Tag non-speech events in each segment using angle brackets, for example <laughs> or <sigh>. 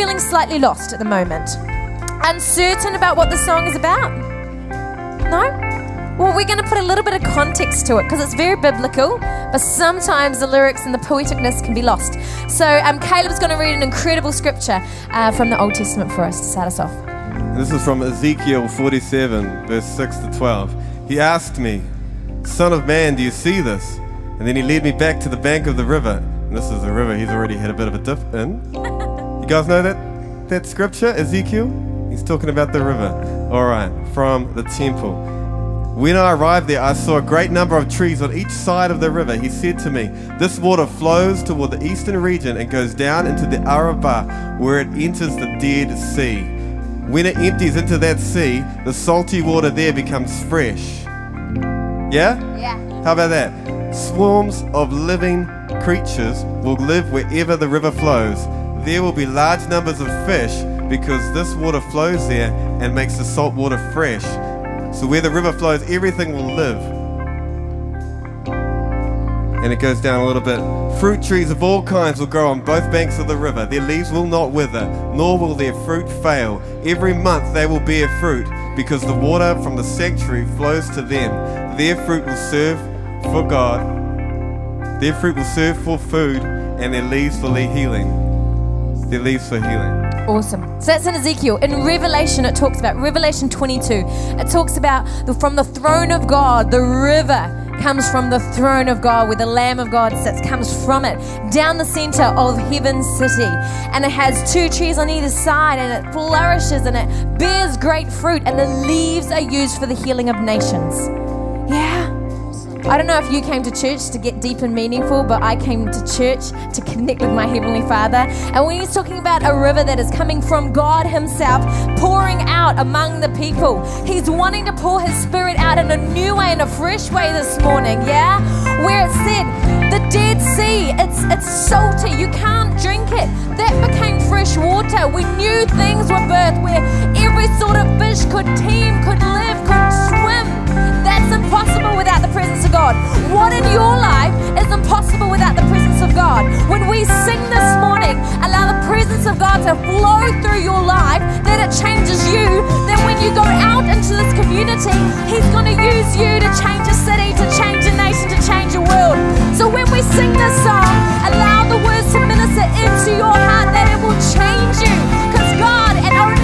feeling slightly lost at the moment? Uncertain about what the song is about? No? Well, we're going to put a little bit of context to it because it's very biblical, but sometimes the lyrics and the poeticness can be lost. So, um, Caleb's going to read an incredible scripture uh, from the Old Testament for us to start us off. This is from Ezekiel 47, verse 6 to 12. He asked me, Son of man, do you see this? And then he led me back to the bank of the river. And this is a river he's already had a bit of a dip in. <laughs> You guys know that, that scripture, Ezekiel? He's talking about the river. All right, from the temple. When I arrived there, I saw a great number of trees on each side of the river. He said to me, This water flows toward the eastern region and goes down into the Arabah, where it enters the Dead Sea. When it empties into that sea, the salty water there becomes fresh. Yeah? Yeah. How about that? Swarms of living creatures will live wherever the river flows. There will be large numbers of fish because this water flows there and makes the salt water fresh. So where the river flows, everything will live. And it goes down a little bit. Fruit trees of all kinds will grow on both banks of the river. Their leaves will not wither, nor will their fruit fail. Every month they will bear fruit, because the water from the sanctuary flows to them. Their fruit will serve for God. Their fruit will serve for food, and their leaves for their healing. Their leaves for healing. Awesome. So that's in Ezekiel. In Revelation, it talks about Revelation 22. It talks about the, from the throne of God, the river comes from the throne of God where the Lamb of God sits, comes from it down the center of Heaven City. And it has two trees on either side and it flourishes and it bears great fruit, and the leaves are used for the healing of nations. Yeah. I don't know if you came to church to get deep and meaningful, but I came to church to connect with my Heavenly Father. And when he's talking about a river that is coming from God Himself, pouring out among the people, he's wanting to pour His Spirit out in a new way, in a fresh way this morning, yeah? Where it said, the Dead Sea, it's, it's salty, you can't drink it. That became fresh water. We knew things were birthed where every sort of fish could teem, could live, could swim. That's impossible without the presence of God. What in your life is impossible without the presence of God? When we sing this morning, allow the presence of God to flow through your life, that it changes you. Then when you go out into this community, He's going to use you to change a city, to change a nation, to change a world. So when we sing this song, allow the words to minister into your heart that it will change you. Because God and only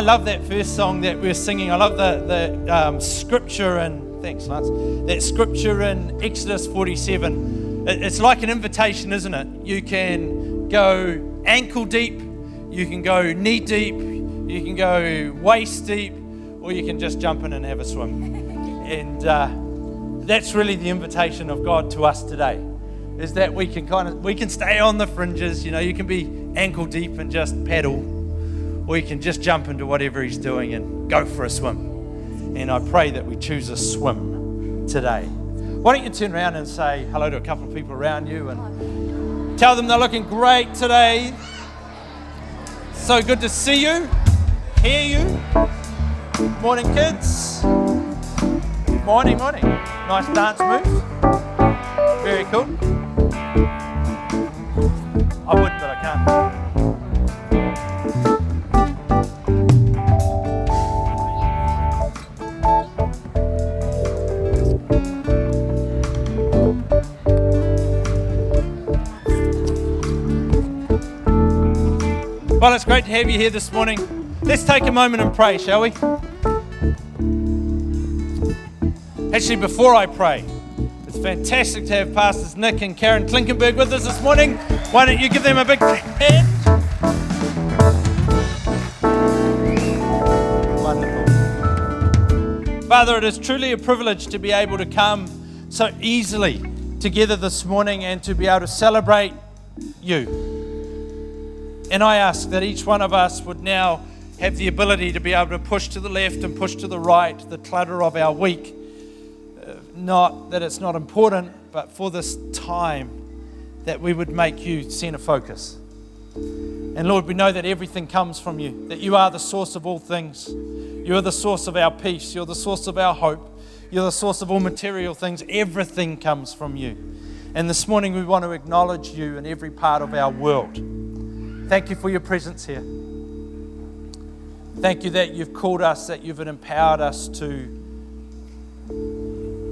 I love that first song that we're singing. I love the, the um, scripture and thanks, Lance. That scripture in Exodus 47. It, it's like an invitation, isn't it? You can go ankle deep, you can go knee deep, you can go waist deep, or you can just jump in and have a swim. <laughs> And uh, that's really the invitation of God to us today is that we can kind of we can stay on the fringes you know you can be ankle deep and just paddle or you can just jump into whatever He's doing and go for a swim. And I pray that we choose a swim today. Why don't you turn around and say hello to a couple of people around you and tell them they're looking great today. So good to see you, hear you. Morning, kids. Morning, morning. Nice dance move. Very cool. It's great to have you here this morning. Let's take a moment and pray, shall we? Actually, before I pray, it's fantastic to have Pastors Nick and Karen Klinkenberg with us this morning. Why don't you give them a big hand? Wonderful. Father, it is truly a privilege to be able to come so easily together this morning and to be able to celebrate you. And I ask that each one of us would now have the ability to be able to push to the left and push to the right the clutter of our week. Uh, not that it's not important, but for this time, that we would make you center focus. And Lord, we know that everything comes from you, that you are the source of all things. You are the source of our peace. You're the source of our hope. You're the source of all material things. Everything comes from you. And this morning, we want to acknowledge you in every part of our world. Thank you for your presence here. Thank you that you've called us, that you've empowered us to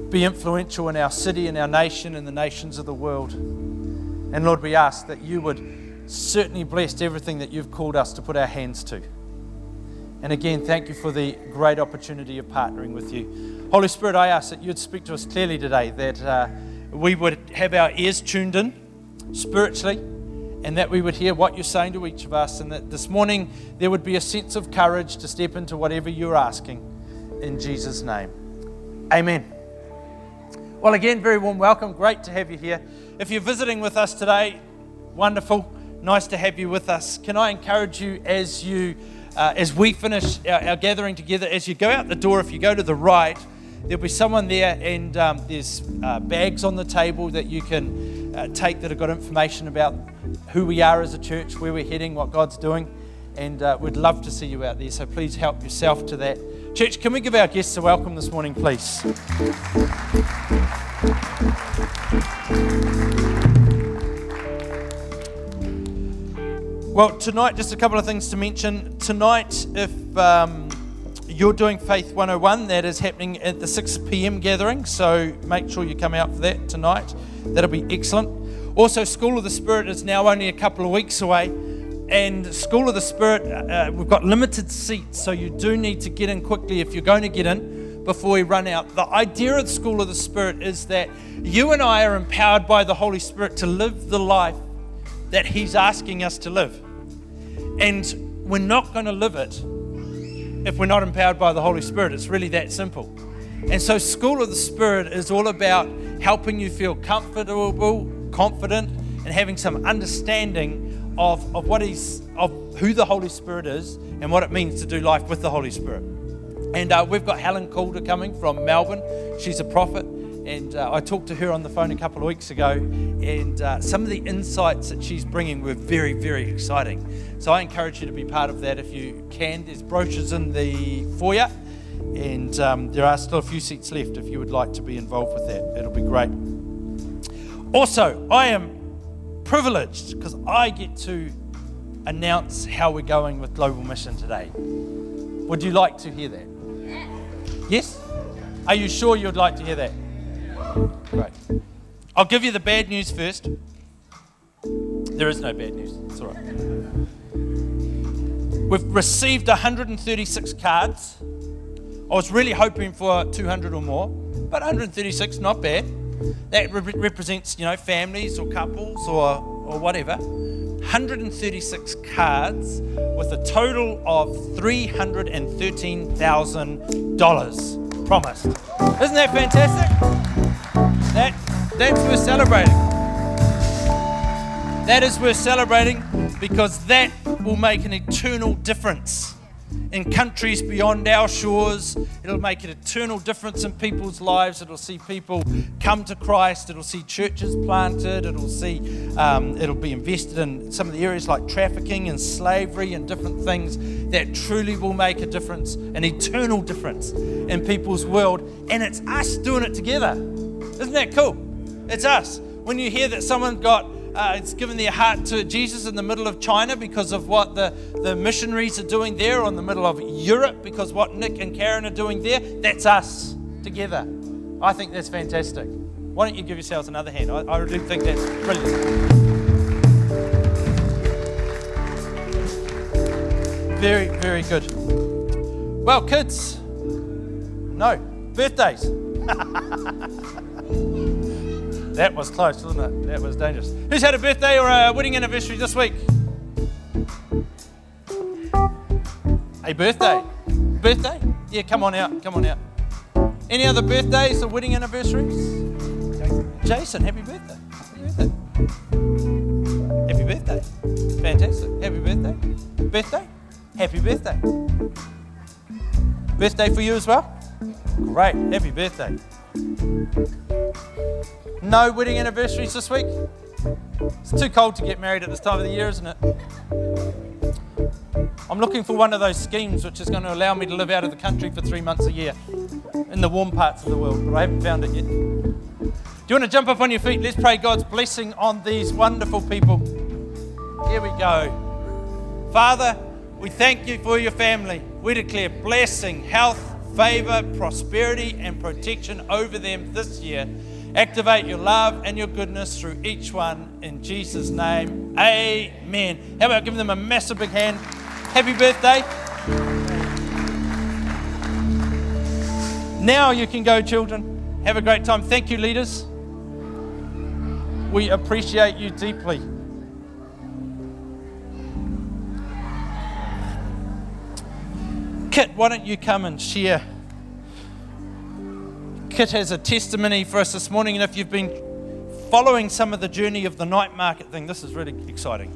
be influential in our city in our nation in the nations of the world. And Lord, we ask that you would certainly bless everything that you've called us to put our hands to. And again, thank you for the great opportunity of partnering with you. Holy Spirit, I ask that you'd speak to us clearly today, that uh, we would have our ears tuned in spiritually and that we would hear what you're saying to each of us, and that this morning there would be a sense of courage to step into whatever you're asking. In Jesus' name. Amen. Well, again, very warm welcome. Great to have you here. If you're visiting with us today, wonderful. Nice to have you with us. Can I encourage you as you, uh, as we finish our, our gathering together, as you go out the door, if you go to the right, there'll be someone there, and um, there's uh, bags on the table that you can uh, take that have got information about who we are as a church, where we're heading, what God's doing, and uh, we'd love to see you out there. So please help yourself to that. Church, can we give our guests a welcome this morning, please? Well, tonight, just a couple of things to mention. Tonight, if um, you're doing Faith 101, that is happening at the 6 p.m. gathering, so make sure you come out for that tonight. That'll be excellent. Also, School of the Spirit is now only a couple of weeks away, and School of the Spirit, uh, we've got limited seats, so you do need to get in quickly if you're going to get in before we run out. The idea of School of the Spirit is that you and I are empowered by the Holy Spirit to live the life that He's asking us to live. And we're not going to live it if we're not empowered by the Holy Spirit. It's really that simple. And so, School of the Spirit is all about helping you feel comfortable, confident, and having some understanding of, of what He's of who the Holy Spirit is and what it means to do life with the Holy Spirit. And uh, we've got Helen Calder coming from Melbourne. She's a prophet. And uh, I talked to her on the phone a couple of weeks ago, and uh, some of the insights that she's bringing were very, very exciting. So I encourage you to be part of that if you can. There's brochures in the foyer, and um, there are still a few seats left if you would like to be involved with that. It'll be great. Also, I am privileged because I get to announce how we're going with Global Mission today. Would you like to hear that? Yes? Are you sure you'd like to hear that? Great. I'll give you the bad news first. There is no bad news. It's all right. We've received 136 cards. I was really hoping for 200 or more, but 136, not bad. That re- represents, you know, families or couples or, or whatever. 136 cards with a total of $313,000 promised. Isn't that fantastic? That, that's worth celebrating. That is worth celebrating because that will make an eternal difference in countries beyond our shores. It'll make an eternal difference in people's lives. It'll see people come to Christ. It'll see churches planted. It'll see um, it'll be invested in some of the areas like trafficking and slavery and different things that truly will make a difference, an eternal difference in people's world. And it's us doing it together. Isn't that cool? It's us. When you hear that someone got uh, it's given their heart to Jesus in the middle of China because of what the, the missionaries are doing there, or in the middle of Europe because what Nick and Karen are doing there. That's us together. I think that's fantastic. Why don't you give yourselves another hand? I, I do think that's brilliant. Very, very good. Well, kids, no, birthdays. <laughs> That was close, wasn't it? That was dangerous. Who's had a birthday or a wedding anniversary this week? A birthday? Birthday? Yeah, come on out. Come on out. Any other birthdays or wedding anniversaries? Jason, happy birthday. Happy birthday. Happy birthday. Fantastic. Happy birthday. Birthday? Happy birthday. Birthday for you as well? Great. Happy birthday. No wedding anniversaries this week? It's too cold to get married at this time of the year, isn't it? I'm looking for one of those schemes which is going to allow me to live out of the country for three months a year in the warm parts of the world, but I haven't found it yet. Do you want to jump up on your feet? Let's pray God's blessing on these wonderful people. Here we go. Father, we thank you for your family. We declare blessing, health, favor, prosperity, and protection over them this year. Activate your love and your goodness through each one in Jesus' name. Amen. How about giving them a massive big hand? Happy birthday. Now you can go, children. Have a great time. Thank you, leaders. We appreciate you deeply. Kit, why don't you come and share? Kit has a testimony for us this morning, and if you've been following some of the journey of the night market thing, this is really exciting.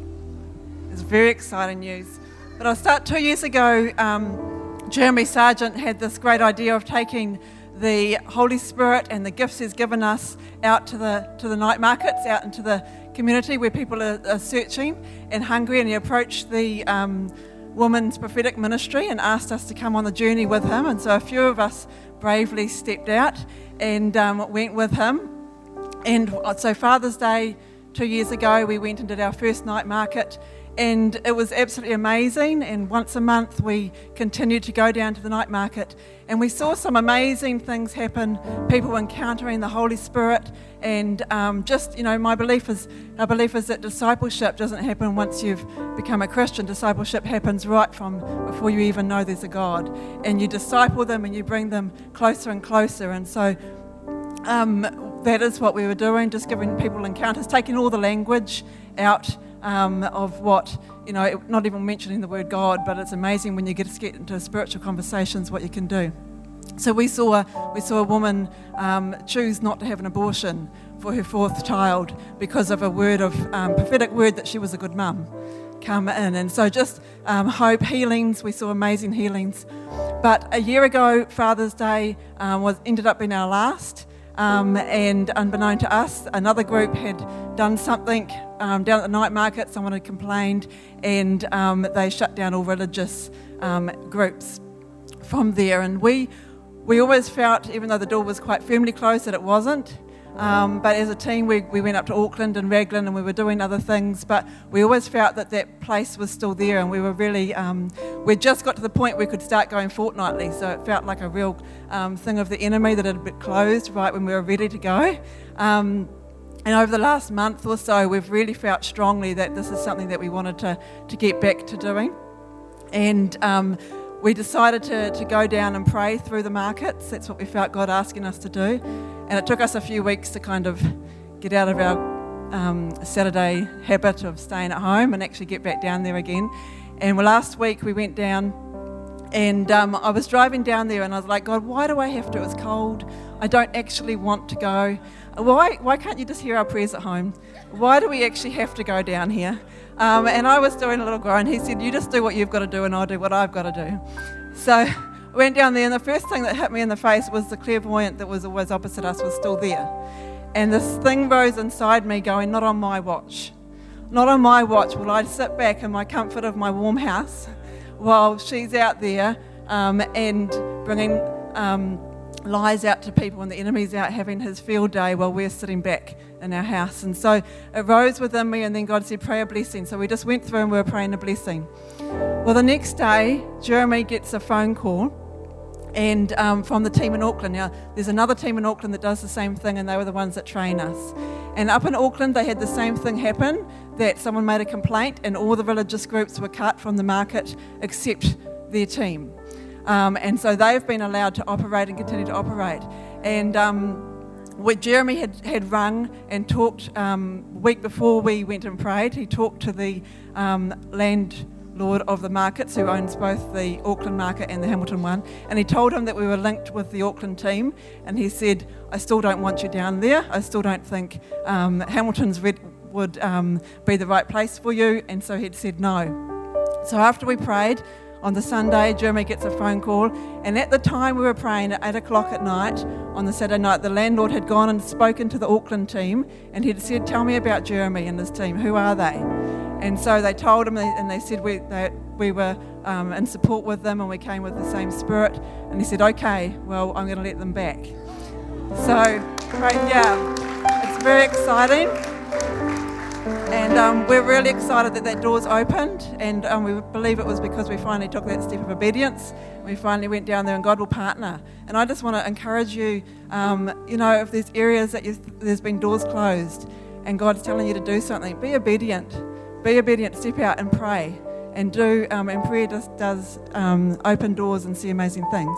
It's very exciting news. But I'll start two years ago. Um, Jeremy Sargent had this great idea of taking the Holy Spirit and the gifts He's given us out to the to the night markets, out into the community where people are, are searching and hungry. And he approached the um, woman's prophetic ministry and asked us to come on the journey with him. And so a few of us bravely stepped out and um, went with him. And so Father's Day two years ago, we went and did our first night market and it was absolutely amazing. And once a month, we continued to go down to the night market, and we saw some amazing things happen. People encountering the Holy Spirit, and um, just you know, my belief is our belief is that discipleship doesn't happen once you've become a Christian. Discipleship happens right from before you even know there's a God, and you disciple them and you bring them closer and closer. And so. Um, that is what we were doing, just giving people encounters, taking all the language out um, of what, you know, not even mentioning the word God, but it's amazing when you get, get into spiritual conversations what you can do. So we saw, we saw a woman um, choose not to have an abortion for her fourth child because of a word of um, prophetic word that she was a good mum come in. And so just um, hope, healings, we saw amazing healings. But a year ago, Father's Day um, was ended up being our last. Um, and unbeknown to us, another group had done something um, down at the night market. Someone had complained, and um, they shut down all religious um, groups from there. And we, we always felt, even though the door was quite firmly closed, that it wasn't. Um, but as a team, we, we went up to Auckland and Raglan and we were doing other things, but we always felt that that place was still there and we were really, um, we just got to the point we could start going fortnightly, so it felt like a real um, thing of the enemy that had been closed right when we were ready to go. Um, and over the last month or so, we've really felt strongly that this is something that we wanted to, to get back to doing. And um, we decided to, to go down and pray through the markets. That's what we felt God asking us to do. And it took us a few weeks to kind of get out of our um, Saturday habit of staying at home and actually get back down there again. And last week we went down and um, I was driving down there and I was like, God, why do I have to? It was cold. I don't actually want to go. why, why can't you just hear our prayers at home? Why do we actually have to go down here? Um, and I was doing a little groan. He said, You just do what you've got to do, and I'll do what I've got to do. So I <laughs> went down there, and the first thing that hit me in the face was the clairvoyant that was always opposite us was still there. And this thing rose inside me, going, Not on my watch. Not on my watch will I sit back in my comfort of my warm house while she's out there um, and bringing um, lies out to people and the enemy's out having his field day while we're sitting back in our house. And so it rose within me, and then God said, Pray a blessing. So we just went through and we were praying a blessing. Well, the next day, Jeremy gets a phone call. And um, from the team in Auckland. Now, there's another team in Auckland that does the same thing, and they were the ones that train us. And up in Auckland, they had the same thing happen that someone made a complaint, and all the religious groups were cut from the market except their team. Um, and so they've been allowed to operate and continue to operate. And um, Jeremy had, had rung and talked um, week before we went and prayed. He talked to the um, landlord of the markets who owns both the Auckland market and the Hamilton one, and he told him that we were linked with the Auckland team. And he said, "I still don't want you down there. I still don't think um, Hamilton's red would um, be the right place for you." And so he'd said no. So after we prayed, on the Sunday, Jeremy gets a phone call, and at the time we were praying at 8 o'clock at night on the Saturday night, the landlord had gone and spoken to the Auckland team, and he'd said, Tell me about Jeremy and his team. Who are they? And so they told him, and they said we, that we were um, in support with them and we came with the same spirit. And he said, Okay, well, I'm going to let them back. So, right, yeah, it's very exciting. And um, we're really excited that that door's opened, and um, we believe it was because we finally took that step of obedience. We finally went down there, and God will partner. And I just want to encourage you, um, you know, if there's areas that there's been doors closed, and God's telling you to do something, be obedient. Be obedient. Step out and pray, and do. Um, and prayer just does um, open doors and see amazing things.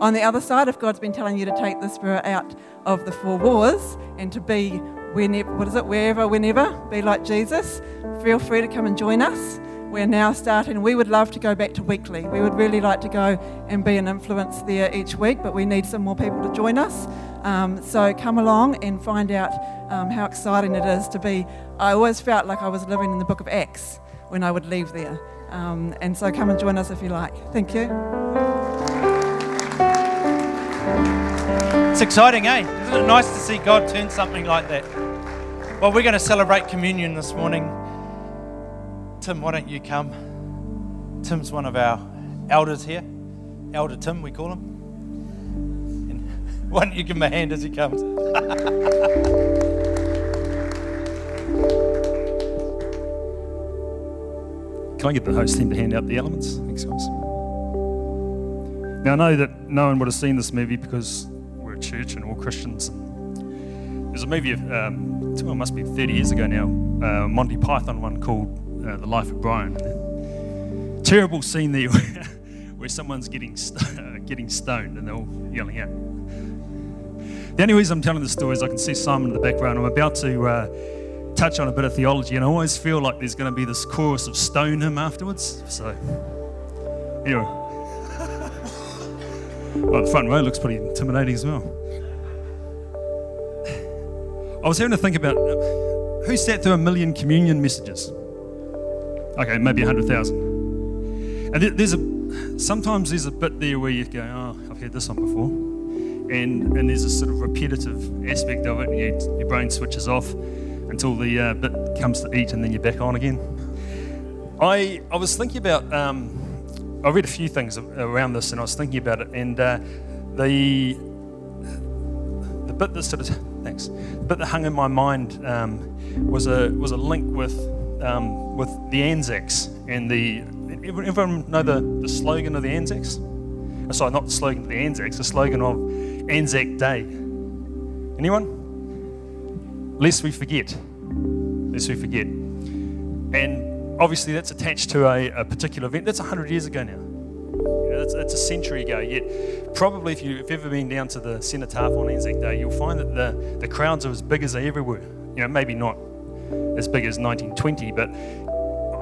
On the other side, if God's been telling you to take the spirit out of the four walls and to be whenever, what is it, wherever, whenever, be like Jesus, feel free to come and join us. We're now starting, we would love to go back to weekly. We would really like to go and be an influence there each week, but we need some more people to join us. Um, so come along and find out um, how exciting it is to be. I always felt like I was living in the book of Acts when I would leave there. Um, and so come and join us if you like. Thank you. It's exciting, eh? Isn't it nice to see God turn something like that? Well, we're going to celebrate communion this morning. Tim, why don't you come? Tim's one of our elders here. Elder Tim, we call him. And <laughs> why don't you give him a hand as he comes? <laughs> Can I get the host team to hand out the elements? Thanks, guys. Now, I know that no one would have seen this movie because we're a church and all Christians. There's a movie, of, um, it must be 30 years ago now, uh, Monty Python one called uh, The Life of Brian. Terrible scene there <laughs> where someone's getting, st- <laughs> getting stoned and they're all yelling out. The only reason I'm telling this story is I can see Simon in the background. I'm about to uh, touch on a bit of theology, and I always feel like there's going to be this chorus of stone him afterwards. So, anyway. <laughs> Well, the front row looks pretty intimidating as well. I was having to think about who sat through a million communion messages. Okay, maybe a hundred thousand. And there's a sometimes there's a bit there where you go, oh, I've heard this one before, and and there's a sort of repetitive aspect of it, and you, your brain switches off until the uh, bit comes to eat, and then you're back on again. I I was thinking about. Um, I read a few things around this and I was thinking about it, and uh, the the bit that sort of thanks, the bit that hung in my mind um, was a was a link with um, with the Anzacs and the everyone know the, the slogan of the Anzacs? Oh, sorry, not the slogan of the Anzacs, the slogan of Anzac Day. Anyone? Lest we forget. Lest we forget. And obviously that's attached to a, a particular event. That's 100 years ago now. It's, it's, a century ago. Yet, probably if you've ever been down to the cenotaph on Anzac Day, you'll find that the, the crowds are as big as they ever were. You know, maybe not as big as 1920, but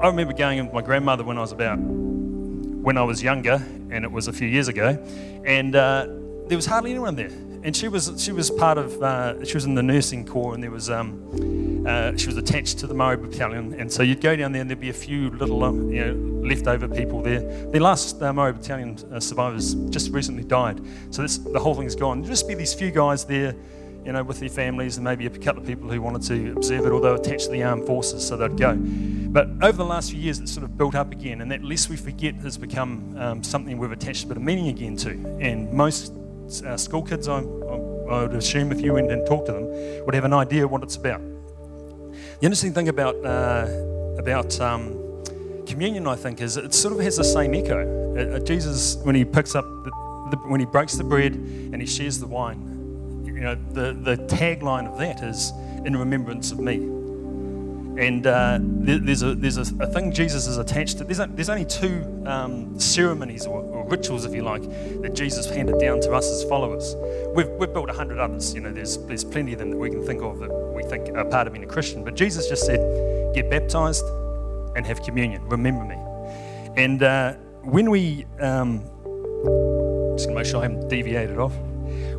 I remember going with my grandmother when I was about, when I was younger, and it was a few years ago, and uh, there was hardly anyone there. And she was she was part of uh, she was in the nursing corps, and there was um, uh, she was attached to the Maori battalion, and so you'd go down there, and there'd be a few little uh, you know leftover people there. The last uh, battalion uh, survivors just recently died, so the whole thing's gone. There'd just be these few guys there. You know, with their families and maybe a couple of people who wanted to observe it, were attached to the armed forces, so they'd go. But over the last few years, it's sort of built up again, and that lest we forget has become um, something we've attached a bit of meaning again to. And most uh, school kids, I, I, I, would assume, if you went and talked to them, would have an idea what it's about. The interesting thing about uh, about um, communion, I think, is it sort of has the same echo. Uh, uh Jesus, when he picks up, the, the, when he breaks the bread and he shares the wine, you know, the, the tagline of that is "In remembrance of me." And uh, there's, a, there's a, a, thing Jesus is attached to. There's, a, there's only two um, ceremonies or, or, rituals, if you like, that Jesus handed down to us as followers. We've, we've built a hundred others. You know, there's, there's plenty of them that we can think of that we think are part of being a Christian. But Jesus just said, get baptized and have communion. Remember me. And uh, when we, um, just gonna make sure I haven't deviated off.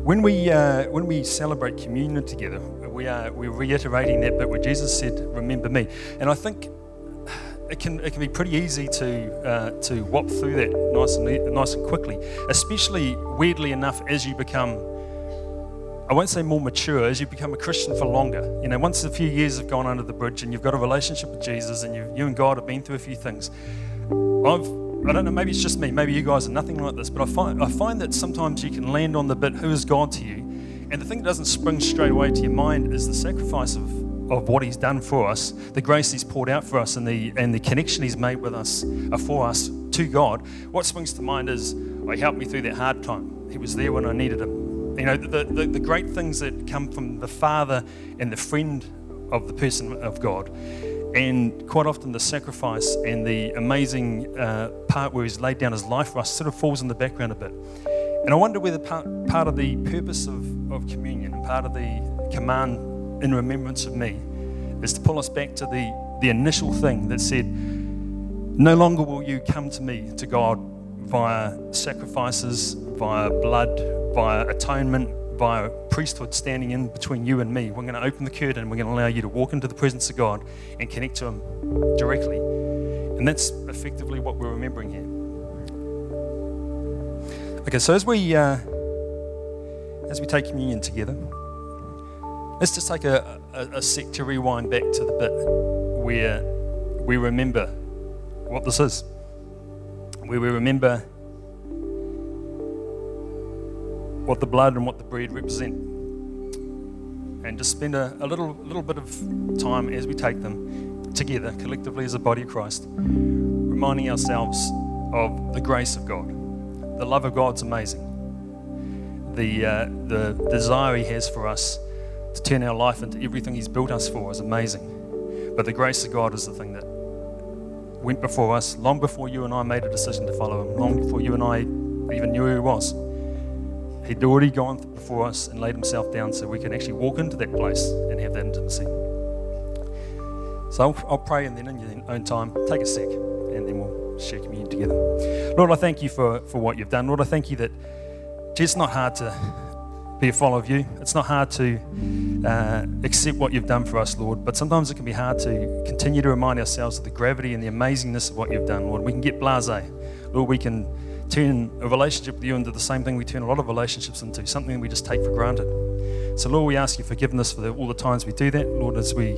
When we, uh, when we celebrate communion together, we are we're reiterating that bit where Jesus said, "Remember me," and I think it can it can be pretty easy to uh, to whop through that nice and nice and quickly, especially weirdly enough as you become. I won't say more mature as you become a Christian for longer. You know, once a few years have gone under the bridge and you've got a relationship with Jesus and you, you and God have been through a few things. I've I don't know, maybe it's just me, maybe you guys are nothing like this, but I find, I find that sometimes you can land on the bit, who is God to you? And the thing that doesn't spring straight away to your mind is the sacrifice of, of what He's done for us, the grace He's poured out for us, and the, and the connection He's made with us, uh, for us to God. What springs to mind is, oh, He helped me through that hard time. He was there when I needed Him. You know, the, the, the great things that come from the Father and the friend of the person of God. And quite often, the sacrifice and the amazing uh, part where He's laid down His life for us sort of falls in the background a bit. And I wonder whether part, part of the purpose of, of communion and part of the command in remembrance of me is to pull us back to the, the initial thing that said, No longer will you come to me, to God, via sacrifices, via blood, via atonement, via priesthood standing in between you and me. We're going to open the curtain. We're going to allow you to walk into the presence of God and connect to Him directly. And that's effectively what we're remembering here. Okay, so as we uh, as we take communion together, let's just take a, a, a sec to rewind back to the bit where we remember what this is, where we remember what the blood and what the bread represent, and just spend a, a little little bit of time as we take them together collectively as a body of Christ, reminding ourselves of the grace of God the love of God's amazing. The, uh, the desire He has for us to turn our life into everything He's built us for is amazing. But the grace of God is the thing that went before us long before you and I made a decision to follow Him, long before you and I even knew who He was. He'd already gone before us and laid Himself down so we can actually walk into that place and have that intimacy. So I'll, I'll pray and then in your own time, take a sec share communion together. Lord, I thank you for, for what you've done. Lord, I thank you that it's not hard to be a follower of you. It's not hard to uh, accept what you've done for us, Lord, but sometimes it can be hard to continue to remind ourselves of the gravity and the amazingness of what you've done, Lord. We can get blase. Lord, we can turn a relationship with you into the same thing we turn a lot of relationships into, something we just take for granted. So, Lord, we ask you forgiveness for the, all the times we do that, Lord, as we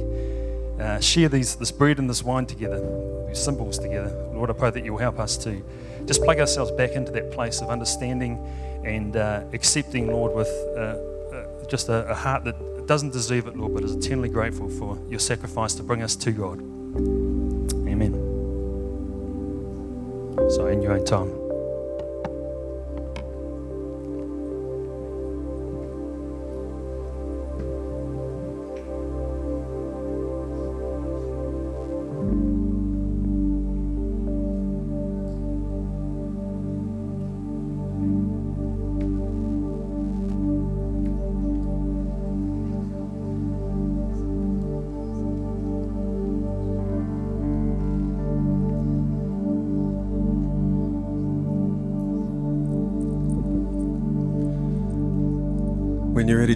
uh, share these, this bread and this wine together, these symbols together. Lord, I pray that you'll help us to just plug ourselves back into that place of understanding and uh, accepting, Lord, with uh, uh, just a, a, heart that doesn't deserve it, Lord, but is eternally grateful for your sacrifice to bring us to God. Amen. So, in your own time.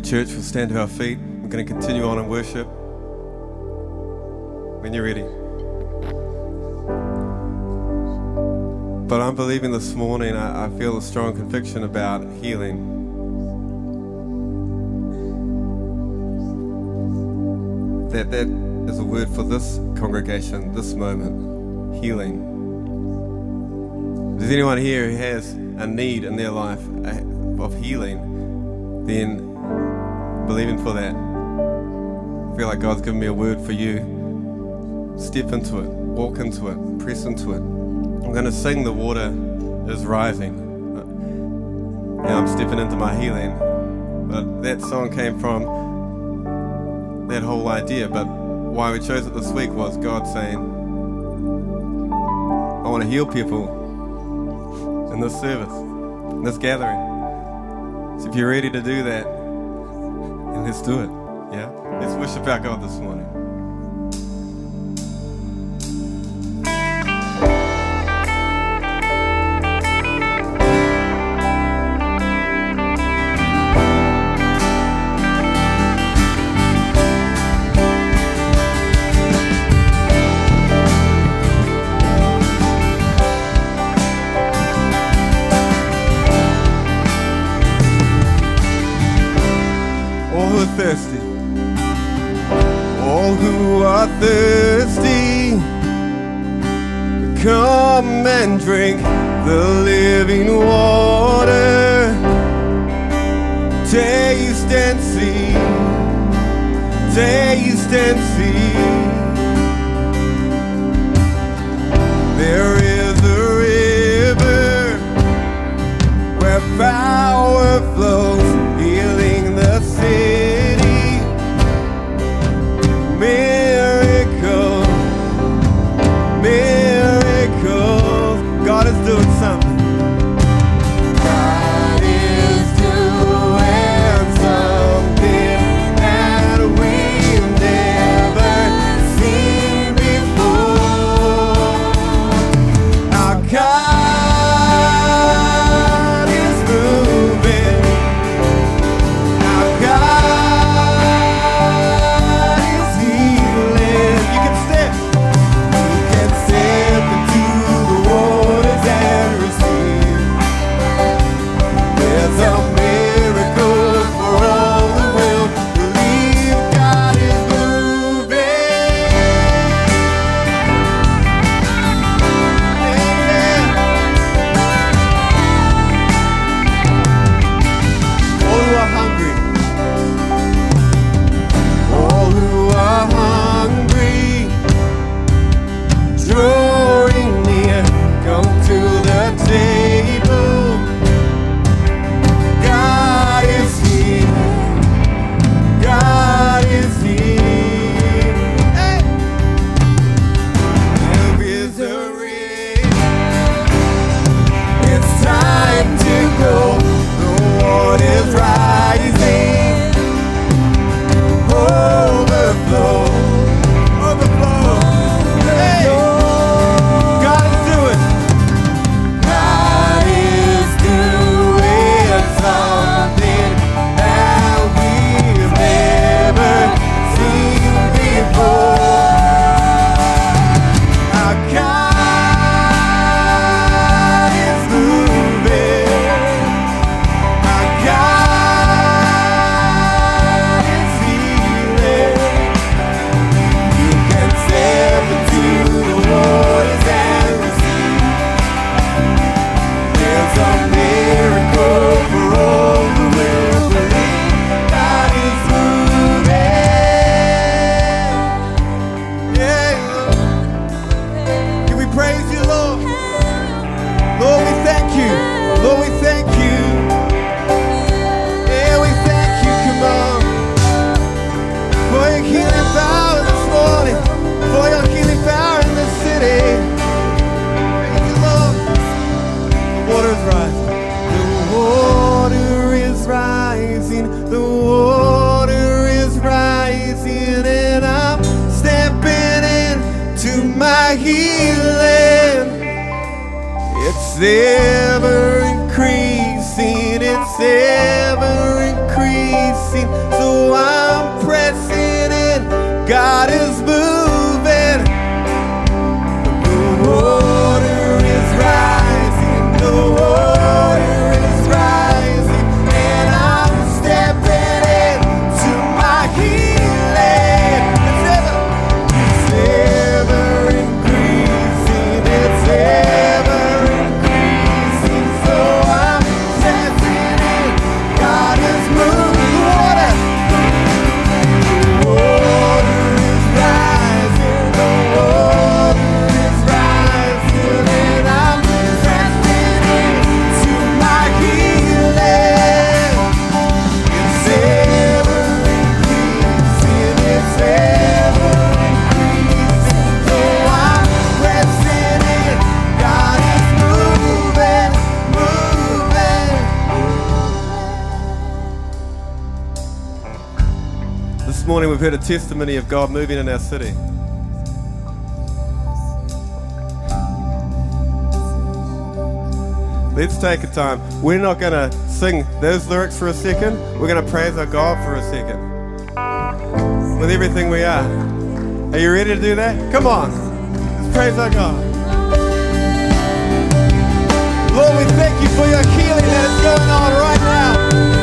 Church, we'll stand to our feet. We're going to continue on in worship. When you're ready. But I'm believing this morning, I, I feel a strong conviction about healing. That that is a word for this congregation, this moment. Healing. If there's anyone here who has a need in their life uh, of healing, then believing for that. I feel like God's given me a word for you. Step into it, walk into it, press into it. I'm going to sing The Water is Rising. Uh, now I'm stepping into my healing. But that song came from that whole idea. But why we chose it this week was God saying, I want to heal people in this service, in this gathering. So if you're ready to do that, then let's do it. Yeah? Let's worship our God this morning. heard a testimony of God moving in our city. Let's take a time. We're not going to sing those lyrics for a second. We're going to praise our God for a second with everything we are. Are you ready to do that? Come on. Let's praise our God. Lord, we thank you for your healing that is going on right now.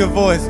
your voice.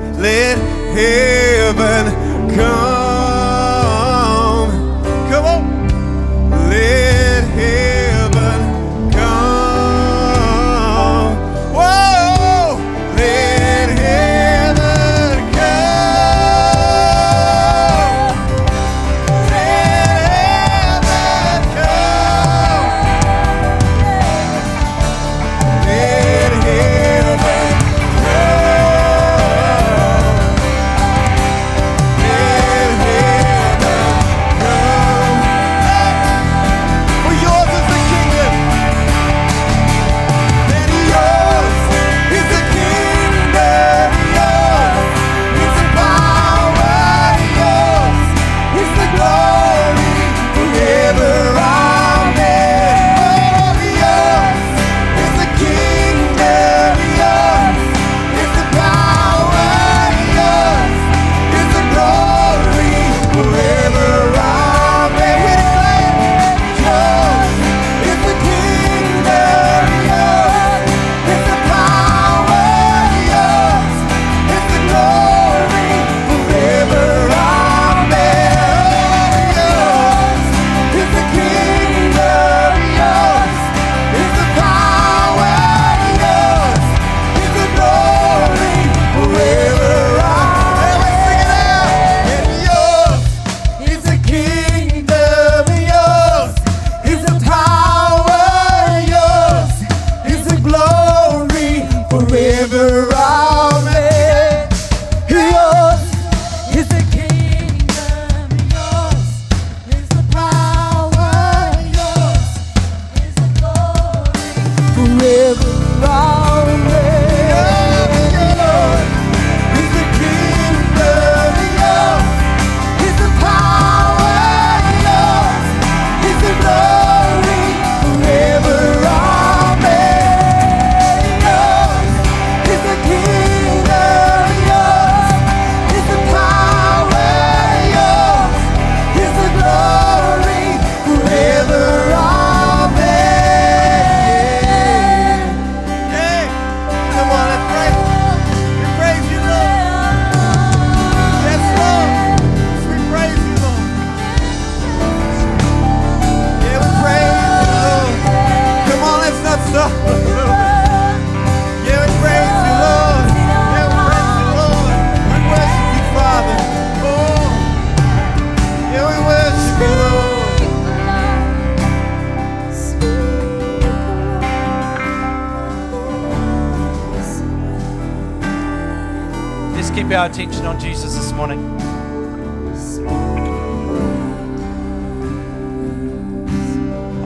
Our attention on Jesus this morning.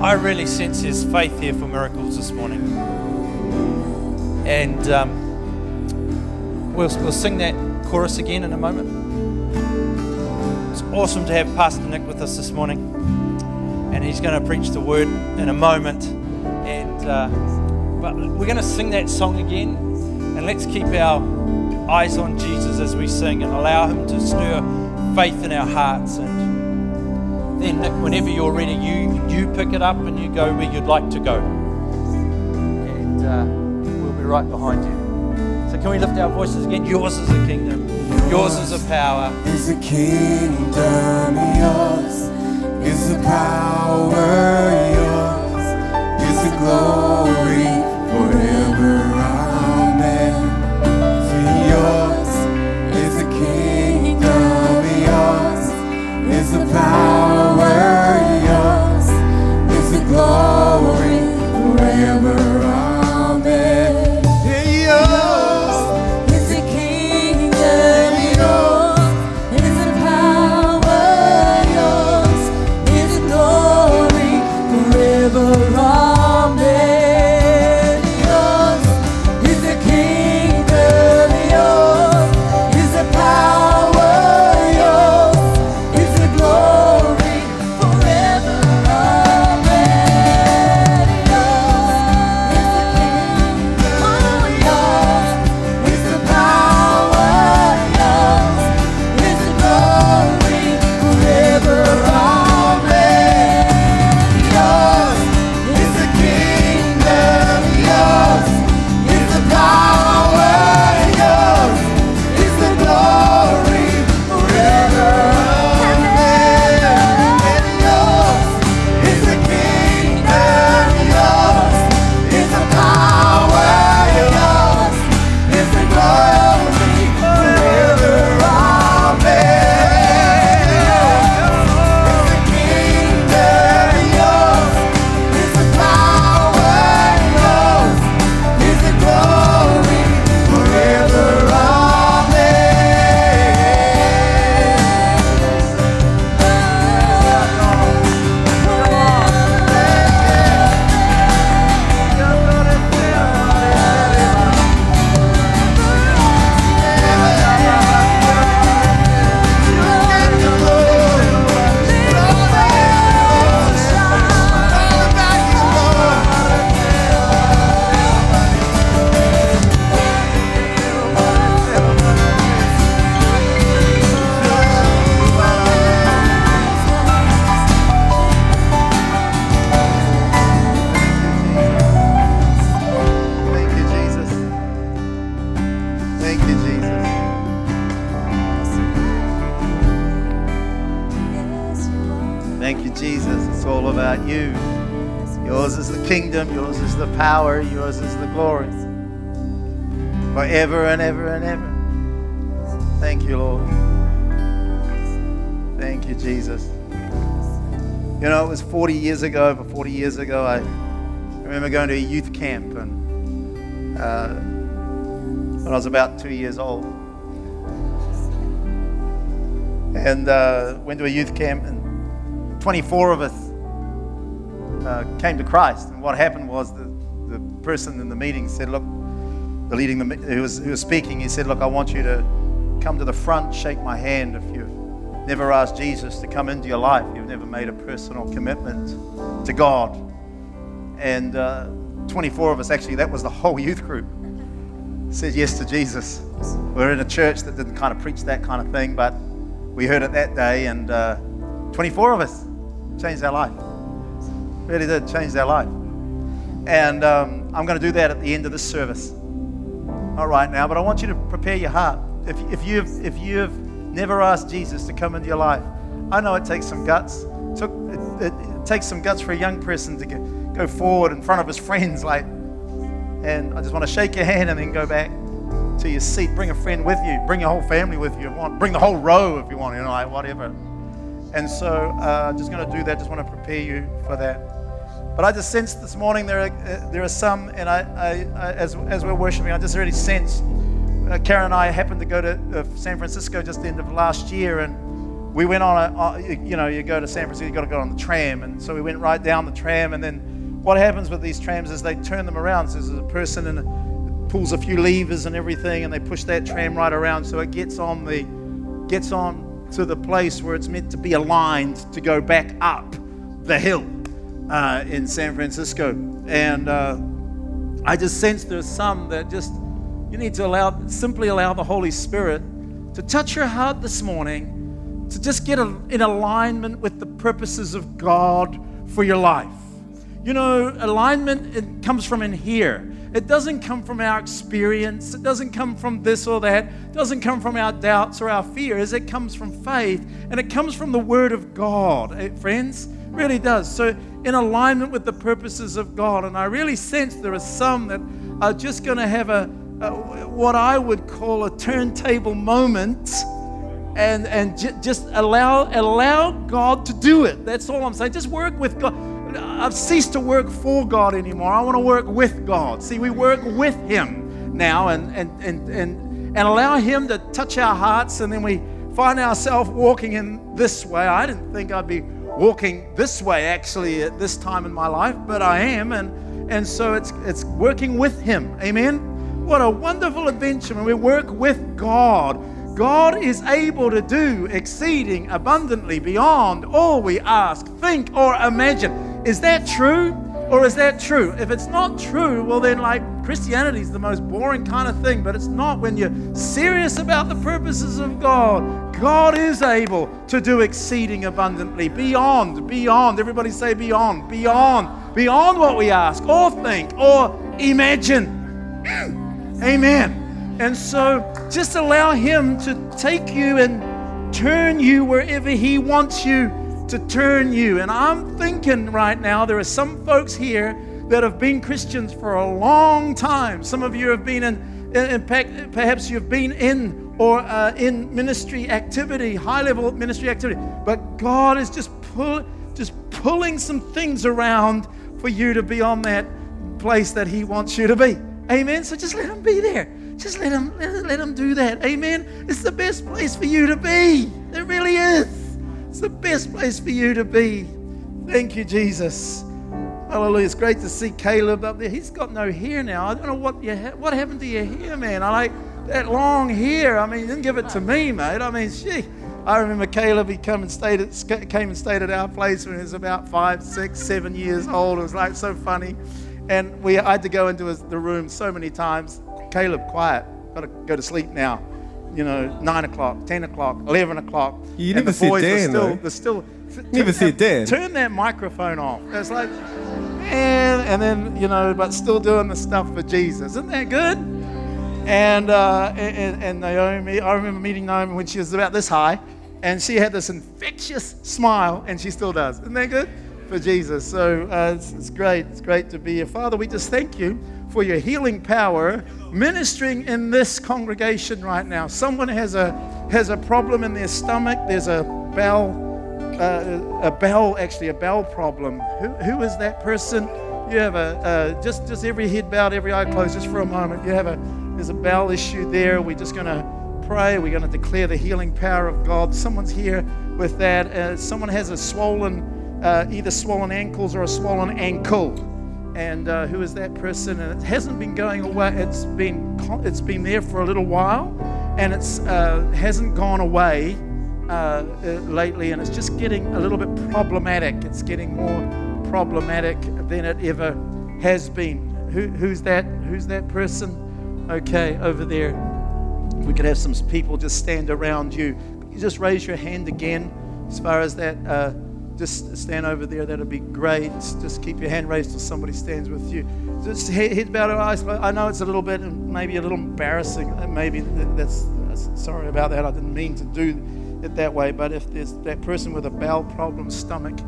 I really sense there's faith here for miracles this morning. And um, we'll, we'll sing that chorus again in a moment. It's awesome to have Pastor Nick with us this morning. And he's going to preach the word in a moment. And uh, but we're going to sing that song again. And let's keep our eyes on Jesus as we sing and allow Him to stir faith in our hearts. And then, Nick, whenever you're ready, you, you pick it up and you go where you'd like to go. And uh, we'll be right behind you. So, can we lift our voices again? Yours is the kingdom, yours is the power. is the kingdom yours is the power yours is the glory forever the power 40 years ago, over 40 years ago, I remember going to a youth camp and uh, I was about two years old. And uh, went to a youth camp, and 24 of us uh, came to Christ. And what happened was the, the person in the meeting said, Look, the leading the, who, was, who was speaking, he said, Look, I want you to come to the front, shake my hand if you've never asked Jesus to come into your life, you've never made a personal commitment to God. And uh, 24 of us, actually, that was the whole youth group, said yes to Jesus. We're in a church that didn't kind of preach that kind of thing, but we heard it that day, and uh, 24 of us changed our life. Really did change our life. And um, I'm going to do that at the end of this service. Not right now, but I want you to prepare your heart. If, if, you've, if you've never asked Jesus to come into your life, I know it takes some guts. It, took, it, it, it takes some guts for a young person to go, go forward in front of his friends, like, and I just want to shake your hand and then go back to your seat. Bring a friend with you. Bring your whole family with you. if you want. Bring the whole row if you want, you know, like whatever. And so, uh, just going to do that. Just want to prepare you for that. But I just sensed this morning there are, uh, there are some, and I, I, I, as, as we're worshiping, I just really sense. Uh, Karen and I happened to go to uh, San Francisco just the end of last year, and we went on a, uh, you know, you go to San Francisco, you got to go on the tram, and so we went right down the tram, and then what happens with these trams is they turn them around. So there's a person and pulls a few levers and everything, and they push that tram right around so it gets on the, gets on to the place where it's meant to be aligned to go back up the hill uh, in San Francisco. And uh, I just sense there's some that just, you need to allow, simply allow the Holy Spirit to touch your heart this morning, to just get a, in alignment with the purposes of God for your life. You know, alignment it comes from in here. It doesn't come from our experience. It doesn't come from this or that. It doesn't come from our doubts or our fears. It comes from faith and it comes from the Word of God, eh, friends. It really does. So, in alignment with the purposes of God. And I really sense there are some that are just going to have a, a what I would call a turntable moment and and j- just allow allow God to do it. That's all I'm saying. Just work with God. I've ceased to work for God anymore. I want to work with God. See, we work with Him now, and and and and and allow Him to touch our hearts, and then we find ourselves walking in this way. I didn't think I'd be walking this way actually at this time in my life, but I am, and and so it's it's working with Him. Amen. What a wonderful adventure when we work with God. God is able to do exceeding abundantly beyond all we ask, think, or imagine. Is that true? Or is that true? If it's not true, well, then, like, Christianity is the most boring kind of thing, but it's not when you're serious about the purposes of God. God is able to do exceeding abundantly, beyond, beyond. Everybody say beyond, beyond, beyond what we ask, or think, or imagine. <clears throat> Amen. And so just allow Him to take you and turn you wherever He wants you to turn you. And I'm thinking right now, there are some folks here that have been Christians for a long time. Some of you have been in, in, in perhaps you've been in or uh, in ministry activity, high level ministry activity. But God is just pull, just pulling some things around for you to be on that place that He wants you to be. Amen. So just let Him be there. Just let Him let, Him do that. Amen. It's the best place for you to be. It really is. It's the best place for you to be. Thank you, Jesus. Hallelujah. It's great to see Caleb up there. He's got no hair now. I don't know what you ha- what happened to your hair, man. I like that long hair. I mean, you didn't give it to me, mate. I mean, she. I remember Caleb. He come and stayed at, came and stayed at our place when he was about five, six, seven years old. It was like so funny, and we I had to go into his, the room so many times. Caleb, quiet. Got to go to sleep now. You know, nine o'clock, ten o'clock, eleven o'clock. You never the see boys are Dan, still, though. They're still. Never see Dan. Turn that microphone off. It's like, man, and then you know, but still doing the stuff for Jesus. Isn't that good? And uh, and, and Naomi, I remember meeting Naomi when she was about this high, and she had this infectious smile, and she still does. Isn't that good? For Jesus. So uh, it's, it's great. It's great to be here. Father, we just thank you for your healing power ministering in this congregation right now. Someone has a has a problem in their stomach. There's a bowel uh, a bowel, actually a bowel problem. Who, who is that person? You have a uh, just just every head bowed, every eye closed, just for a moment. You have a there's a bowel issue there. We're just going to pray. We're going to declare the healing power of God. Someone's here with that. Uh, someone has a swollen, uh, either swollen ankles or a swollen ankle. And uh, who is that person? And it hasn't been going away. It's been it's been there for a little while, and it's uh, hasn't gone away uh, uh, lately. And it's just getting a little bit problematic. It's getting more problematic than it ever has been. Who, who's that? Who's that person? Okay, over there. We could have some people just stand around you. You just raise your hand again, as far as that. Uh, just stand over there. That'd be great. Just keep your hand raised till somebody stands with you. Just head, bowed, eyes. closed. I know it's a little bit, maybe a little embarrassing. Uh, Maybe that's, that's sorry about that. I didn't mean to do it that way. But if there's that person with a bowel problem, stomach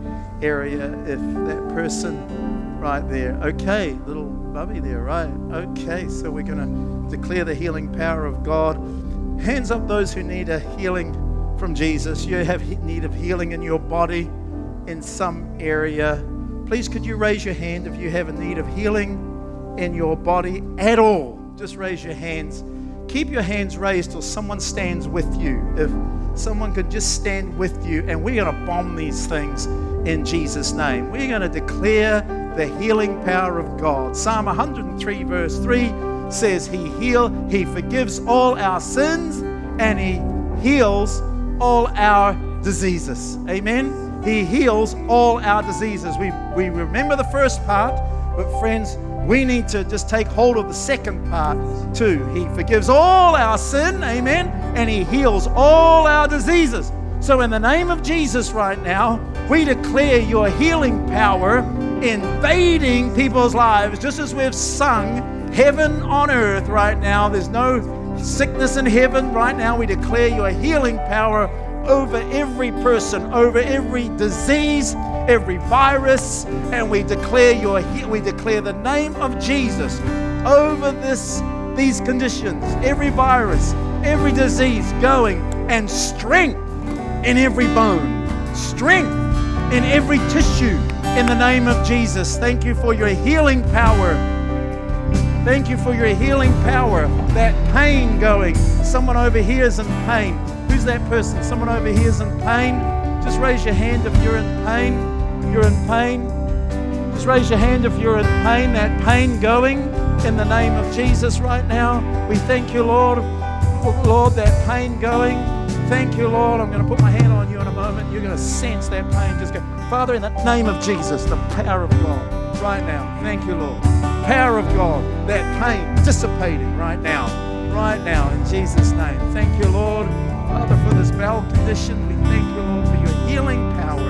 area, if that person right there, okay, little bubby there, right? Okay, so we're going to declare the healing power of God. Hands up, those who need a healing from Jesus. You have need of healing in your body in some area. Please, could you raise your hand if you have a need of healing in your body at all? Just raise your hands. Keep your hands raised till someone stands with you. If someone could just stand with you, and we're going to bomb these things in Jesus' name. We're going to declare the healing power of God. Psalm 103, verse 3 says, He heal, He forgives all our sins, and He heals all our diseases. Amen. He heals all our diseases. We, we remember the first part, but friends, we need to just take hold of the second part too. He forgives all our sin, amen, and He heals all our diseases. So, in the name of Jesus, right now, we declare your healing power invading people's lives, just as we've sung heaven on earth right now. There's no sickness in heaven right now. We declare your healing power over every person, over every disease, every virus, and we declare your we declare the name of Jesus over this these conditions, every virus, every disease going, and strength in every bone, strength in every tissue in the name of Jesus. Thank you for your healing power. Thank you for your healing power. That pain going. Someone over here is in pain. Who's that person? Someone over here is in pain. Just raise your hand if you're in pain. You're in pain. Just raise your hand if you're in pain. That pain going in the name of Jesus right now. We thank you, Lord. Lord, that pain going. Thank you, Lord. I'm going to put my hand on you in a moment. You're going to sense that pain. Just go, Father, in the name of Jesus, the power of God right now. Thank you, Lord. Power of God, that pain dissipating right now. Right now, in Jesus' name. Thank you, Lord. Father, for this bowel condition, we thank you, Lord, for your healing power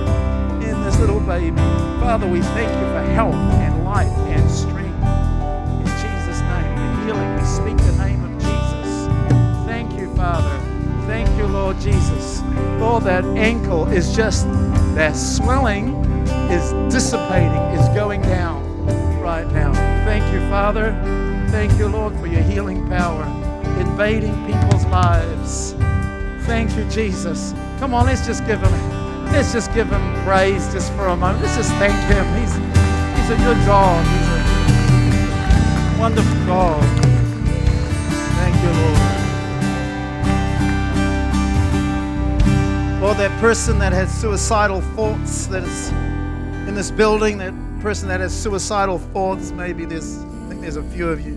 in this little baby. Father, we thank you for health and life and strength. In Jesus' name, the healing, we speak the name of Jesus. Thank you, Father. Thank you, Lord Jesus. Lord, that ankle is just, that swelling is dissipating, is going down right now. Thank you, Father. Thank you, Lord, for your healing power invading people's lives. Thank you, Jesus. Come on, let's just give him, let's just give him praise just for a moment. Let's just thank him. He's, he's a good God. He's a wonderful God. Thank you, Lord. Lord, that person that has suicidal thoughts that is in this building, that person that has suicidal thoughts, maybe there's, I think there's a few of you.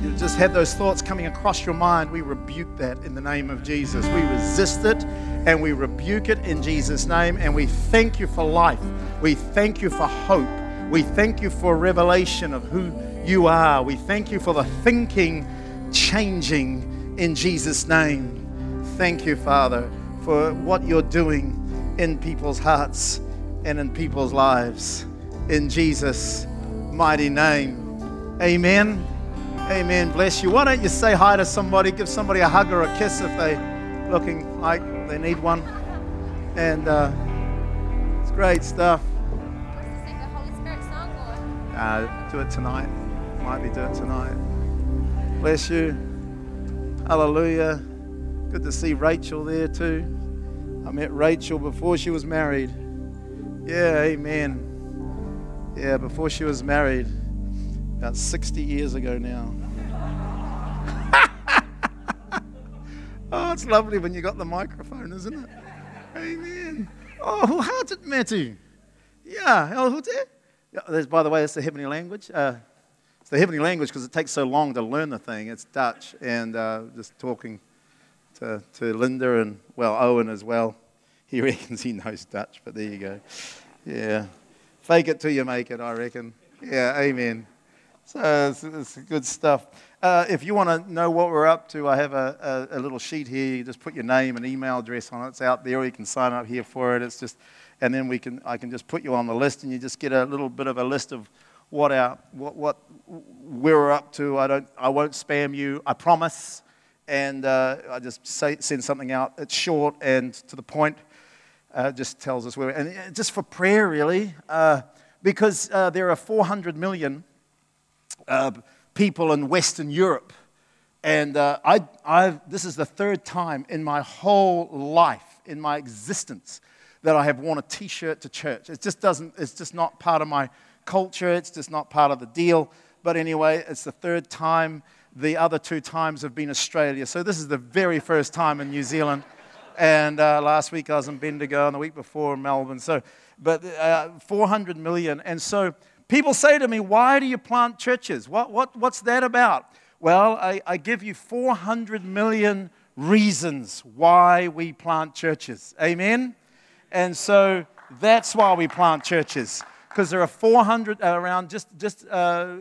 You just had those thoughts coming across your mind. We rebuke that in the name of Jesus. We resist it and we rebuke it in Jesus' name. And we thank you for life. We thank you for hope. We thank you for revelation of who you are. We thank you for the thinking changing in Jesus' name. Thank you, Father, for what you're doing in people's hearts and in people's lives. In Jesus' mighty name. Amen. Amen. Bless you. Why don't you say hi to somebody? Give somebody a hug or a kiss if they're looking like they need one. And uh, it's great stuff. Sing the Holy Spirit song, Uh, do it tonight. Might be do it tonight. Bless you. Hallelujah. Good to see Rachel there too. I met Rachel before she was married. Yeah, amen. Yeah, before she was married. About 60 years ago now. <laughs> Oh, it's lovely when you got the microphone, isn't it? Amen. Oh, who had it, Matty? Yeah, hote. Yeah, there's, by the way, it's the heavenly language. Uh, it's the heavenly language because it takes so long to learn the thing. It's Dutch, and uh, just talking to, to Linda and, well, Owen as well. <laughs> He reckons he knows Dutch, but there you go. Yeah. Fake it till you make it, I reckon. Yeah, amen. So it's, it's good stuff. Uh, if you want to know what we're up to, I have a, a, a little sheet here. You just put your name and email address on it. It's out there. You can sign up here for it. It's just, and then we can, I can just put you on the list, and you just get a little bit of a list of what our, what, what we're up to. I don't, I won't spam you. I promise. And uh, I just say, send something out. It's short and to the point. Uh, just tells us where, and uh, just for prayer, really, uh, because uh, there are 400 million uh, people in Western Europe. And uh, I, I've, this is the third time in my whole life, in my existence, that I have worn a t shirt to church. It just doesn't, it's just not part of my culture, it's just not part of the deal. But anyway, it's the third time. The other two times have been Australia. So this is the very first time in New Zealand. <laughs> And uh, last week I was in Bendigo, and the week before in Melbourne. So, but uh, 400 million. And so people say to me, Why do you plant churches? What, what, what's that about? Well, I, I give you 400 million reasons why we plant churches. Amen? And so that's why we plant churches. Because there are 400, uh, around just, just uh,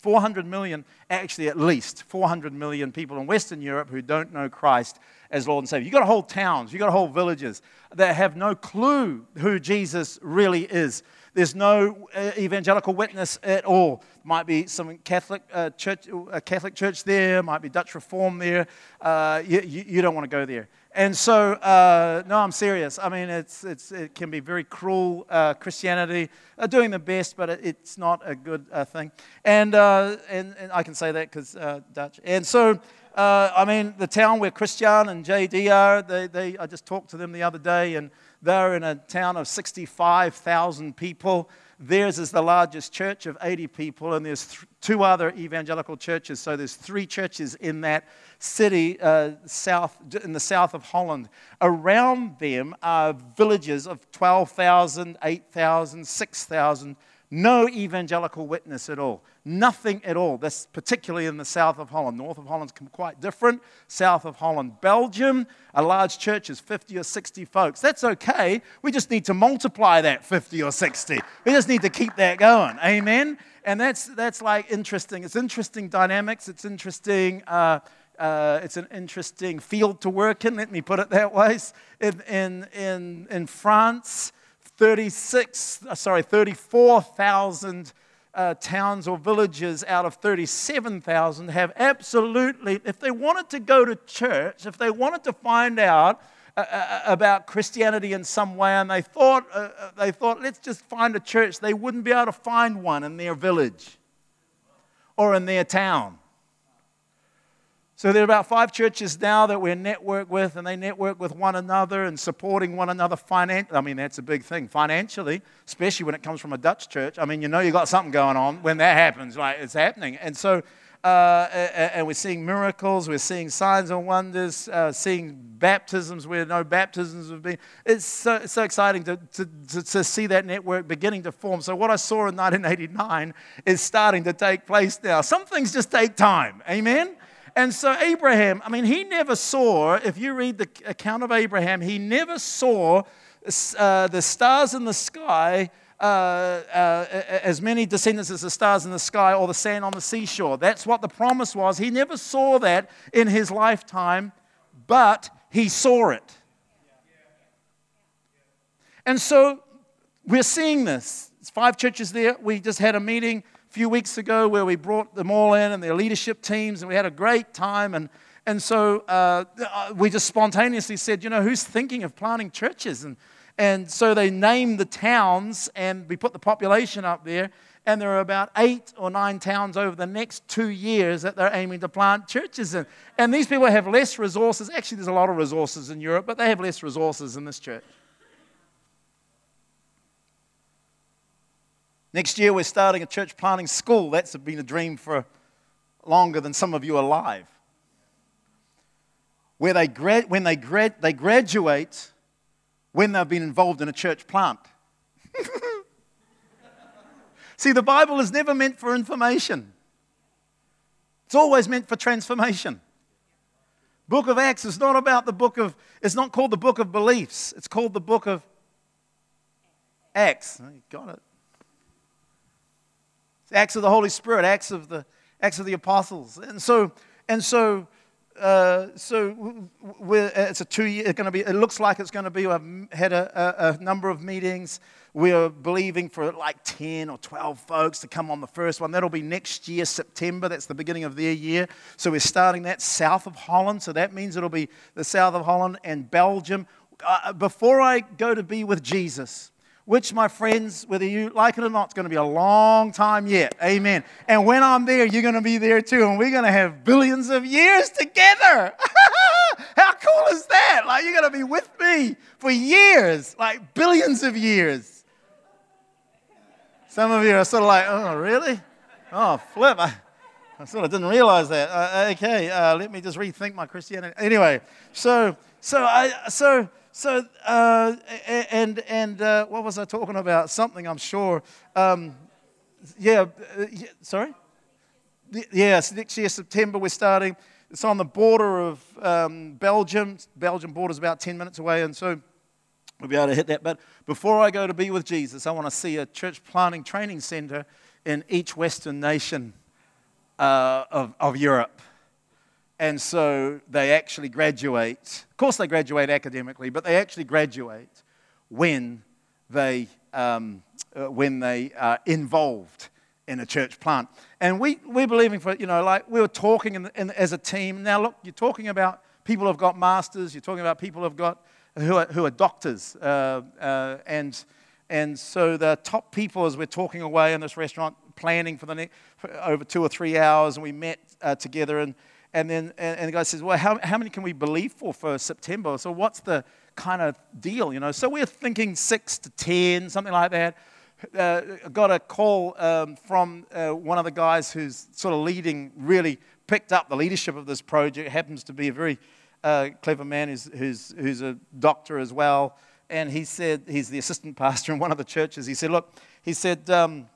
400 million, actually at least 400 million people in Western Europe who don't know Christ as Lord and Savior. You've got whole towns, you've got whole villages that have no clue who Jesus really is. There's no uh, evangelical witness at all. Might be some Catholic uh, church, a Catholic church there. Might be Dutch Reform there. Uh, you, you, don't want to go there. And so, uh, no, I'm serious. I mean, it's, it's, it can be very cruel. Uh, Christianity are doing the best, but it, it's not a good uh, thing. And, and, and I can say that because Dutch. And so. I mean, the town where Christian and JD are, they, they, I just talked to them the other day, and they're in a town of 65,000 people. Theirs is the largest church of 80 people, and there's th- two other evangelical churches. So there's three churches in that city, uh, south in the south of Holland. Around them are villages of 12,000, 8,000, 6,000 no evangelical witness at all. Nothing at all. That's particularly in the south of Holland. North of Holland's quite different. South of Holland, Belgium, a large church is 50 or 60 folks. That's okay. We just need to multiply that 50 or 60. We just need to keep that going. Amen? And that's, that's like interesting. It's interesting dynamics. It's interesting. Uh, uh, it's an interesting field to work in, let me put it that way. In, in, in, in France, 36, uh, sorry, 34,000 uh, towns or villages out of 37,000 have absolutely, if they wanted to go to church, if they wanted to find out uh, uh about Christianity in some way, and they thought, uh, uh, they thought, let's just find a church, they wouldn't be able to find one in their village or in their town. So there are about five churches now that we're networked with, and they network with one another and supporting one another financially. I mean, that's a big thing financially, especially when it comes from a Dutch church. I mean, you know you've got something going on when that happens, like it's happening. And so, uh, and we're seeing miracles, we're seeing signs and wonders, uh, seeing baptisms where no baptisms have been. It's so, it's so exciting to, to, to, to see that network beginning to form. So, what I saw in 1989 is starting to take place now. Some things just take time. Amen? And so, Abraham, I mean, he never saw, if you read the account of Abraham, he never saw uh, the stars in the sky. Uh, uh, as many descendants as the stars in the sky or the sand on the seashore. That's what the promise was. He never saw that in his lifetime, but he saw it. And so we're seeing this. It's five churches there. We just had a meeting few weeks ago where we brought them all in and their leadership teams, and we had a great time. And, and so uh, we just spontaneously said, you know, who's thinking of planting churches? And, and so they named the towns, and we put the population up there. And there are about eight or nine towns over the next two years that they're aiming to plant churches in. And these people have less resources. Actually, there's a lot of resources in Europe, but they have less resources in this church. Next year, we're starting a church planting school. That's been a dream for longer than some of you are alive. where they, grad, when they, grad, they graduate when they've been involved in a church plant. <laughs> See, the Bible is never meant for information. It's always meant for transformation. Book of Acts is not about the book of, it's not called the book of beliefs. It's called the book of Acts. You got it. It's Acts of the Holy Spirit, Acts of the, Acts of the Apostles. And so, and so, uh, so we're, it's a two year, going to be, it looks like it's going to be, we've had a, a, a number of meetings. We are believing for like 10 or 12 folks to come on the first one. That'll be next year, September. That's the beginning of their year. So we're starting that south of Holland. So that means it'll be the south of Holland and Belgium. Uh, before I go to be with Jesus, which, my friends, whether you like it or not, it's going to be a long time yet. Amen. And when I'm there, you're going to be there too. And we're going to have billions of years together. <laughs> How cool is that? Like, you're going to be with me for years, like billions of years. Some of you are sort of like, oh, really? Oh, flip. I, I sort of didn't realize that. Uh, okay, uh, let me just rethink my Christianity. Anyway, so, so, I, so, so, uh, and, and uh, what was I talking about? Something, I'm sure. Um, yeah, uh, yeah, sorry? Yes, next year, September, we're starting. It's on the border of um, Belgium. Belgium border's about 10 minutes away, and so we'll be able to hit that. But before I go to be with Jesus, I want to see a church planting training center in each Western nation uh, of, of Europe. And so they actually graduate. Of course, they graduate academically, but they actually graduate when they, um, uh, when they are involved in a church plant. And we, we're believing for, you know, like we were talking in, in, as a team. Now, look, you're talking about people who've got masters, you're talking about people who've got, who are, who are doctors. Uh, uh, and, and so the top people, as we're talking away in this restaurant, planning for the next, for over two or three hours, and we met uh, together and and then and, and the guy says, Well, how, how many can we believe for for September? So what's the kind of deal, you know? So we're thinking six to 10, something like that. Uh, got a call um, from uh, one of the guys who's sort of leading, really picked up the leadership of this project. Happens to be a very uh, clever man who's, who's, who's a doctor as well. And he said, he's the assistant pastor in one of the churches. He said, Look, he said, um,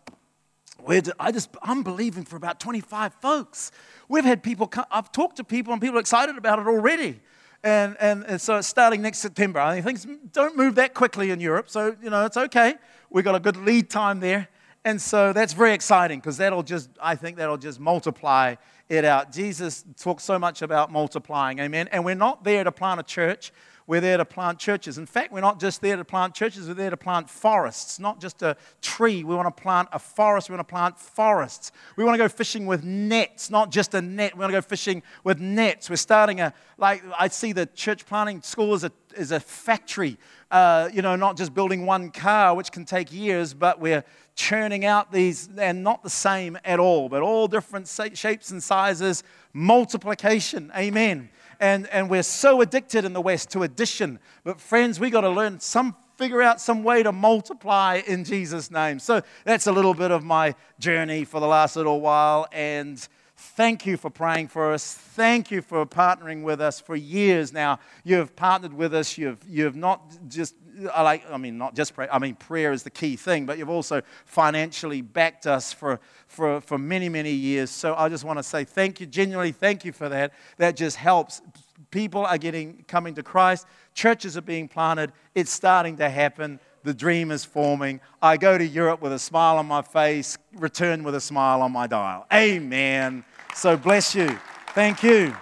I just, I'm believing for about 25 folks. We've had people, come, I've talked to people and people are excited about it already. And, and, and so it's starting next September. I mean, things don't move that quickly in Europe, so, you know, it's okay. We've got a good lead time there. And so that's very exciting because that'll just, I think that'll just multiply it out. Jesus talks so much about multiplying, amen. And we're not there to plant a church. We're there to plant churches. In fact, we're not just there to plant churches, we're there to plant forests, not just a tree. We want to plant a forest, we want to plant forests. We want to go fishing with nets, not just a net. We want to go fishing with nets. We're starting a, like, I see the church planting school as a, as a factory, uh, you know, not just building one car, which can take years, but we're churning out these, and not the same at all, but all different shapes and sizes, multiplication. Amen and, and we're so addicted in the West to addition. But friends, we got to learn some figure out some way to multiply in Jesus' name. So that's a little bit of my journey for the last little while. And thank you for praying for us. Thank you for partnering with us for years now. You've partnered with us. You've, you've not just I like, I mean, not just prayer, I mean, prayer is the key thing, but you've also financially backed us for, for, for many, many years. So I just want to say thank you, genuinely thank you for that. That just helps. People are getting, coming to Christ, churches are being planted, it's starting to happen. The dream is forming. I go to Europe with a smile on my face, return with a smile on my dial. Amen. So bless you. Thank you.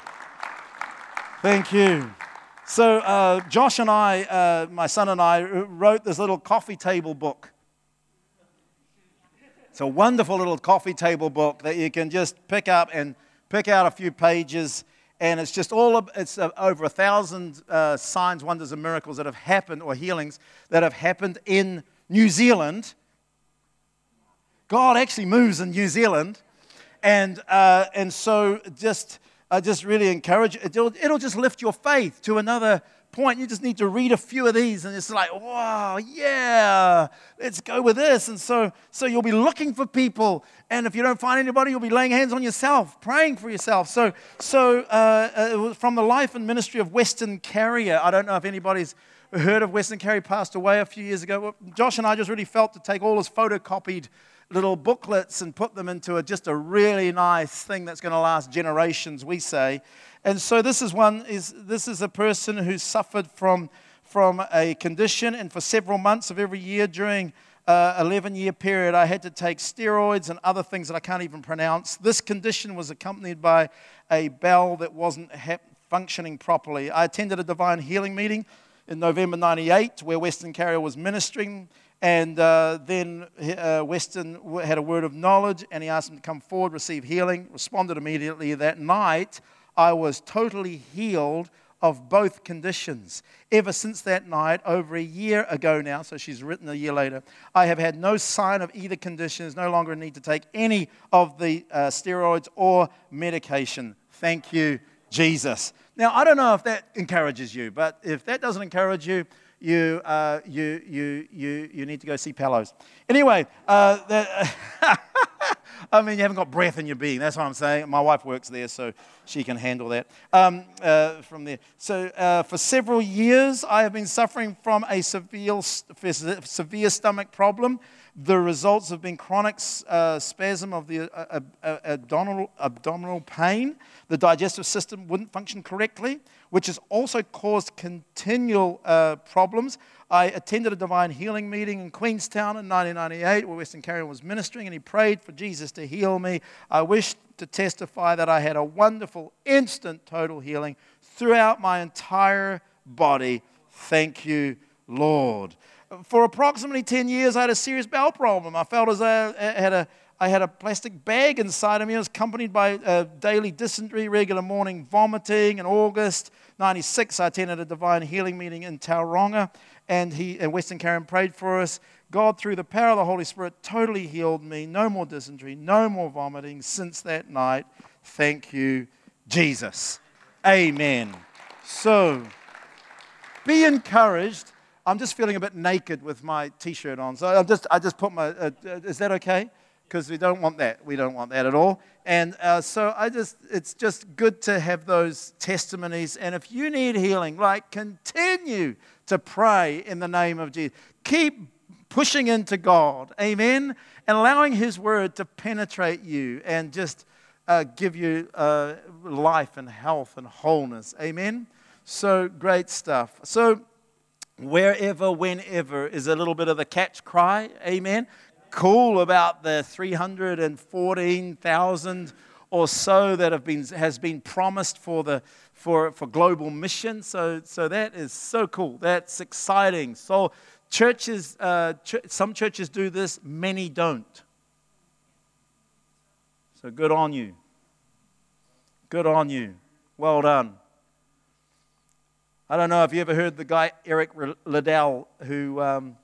Thank you. So, uh, Josh and I, uh, my son and I, wrote this little coffee table book. It's a wonderful little coffee table book that you can just pick up and pick out a few pages. And it's just all, it's uh, over a thousand uh, signs, wonders, and miracles that have happened, or healings that have happened in New Zealand. God actually moves in New Zealand. And, uh, and so just I just really encourage. It'll, it'll just lift your faith to another point. You just need to read a few of these, and it's like, wow, yeah, let's go with this. And so, so you'll be looking for people, and if you don't find anybody, you'll be laying hands on yourself, praying for yourself. So, so uh, uh, it was from the life and ministry of Weston Carrier. I don't know if anybody's heard of Weston Carrier. Passed away a few years ago. Josh and I just really felt to take all his photocopied little booklets and put them into a, just a really nice thing that's going to last generations, we say. And so this is one is this is a person who suffered from from a condition, and for several months of every year during uh, 11 year period, I had to take steroids and other things that I can't even pronounce. This condition was accompanied by a bowel that wasn't hap- functioning properly. I attended a divine healing meeting in November 98 where Weston Carrier was ministering. And uh, then uh, Weston had a word of knowledge and he asked him to come forward, receive healing. Responded immediately. That night, I was totally healed of both conditions. Ever since that night, over a year ago now, so she's written a year later, I have had no sign of either condition. There's no longer a need to take any of the uh, steroids or medication. Thank you, Jesus. Now, I don't know if that encourages you, but if that doesn't encourage you, you, uh, you, you, you, you need to go see Pellows. Anyway, uh, <laughs> I mean, you haven't got breath in your being. That's what I'm saying. My wife works there, so she can handle that um, uh, from there. So, uh, for several years, I have been suffering from a severe, severe stomach problem. The results have been chronic uh, spasm of the uh, uh, abdominal, abdominal pain. The digestive system wouldn't function correctly, which has also caused continual uh, problems. I attended a divine healing meeting in Queenstown in 1998 where Weston Carrier was ministering and he prayed for Jesus to heal me. I wish to testify that I had a wonderful, instant, total healing throughout my entire body. Thank you, Lord. For approximately 10 years, I had a serious bowel problem. I felt as I had a, I had a plastic bag inside of me. It was accompanied by uh, daily dysentery, regular morning vomiting. In August 96, I attended a divine healing meeting in Tauranga, and, he, and Weston Carrier prayed for us. God, through the power of the Holy Spirit, totally healed me. No more dysentery, no more vomiting since that night. Thank you, Jesus. Amen. So, be encouraged. I'm just feeling a bit naked with my t-shirt on. So I just, I just put my, uh, uh, is that okay? Because we don't want that. We don't want that at all. And uh, so I just, it's just good to have those testimonies. And if you need healing, like continue to pray in the name of Jesus. Keep pushing into God. Amen. And allowing His word to penetrate you and just uh, give you uh, life and health and wholeness. Amen. So great stuff. So, wherever, whenever is a little bit of the catch cry. Amen. Cool about the 314,000 or so that have been, has been promised for, the, for, for global mission. So, so that is so cool. That's exciting. So, churches, uh, ch- some churches do this, many don't. So, good on you. Good on you. Well done. I don't know if you ever heard the guy Eric Liddell who, um,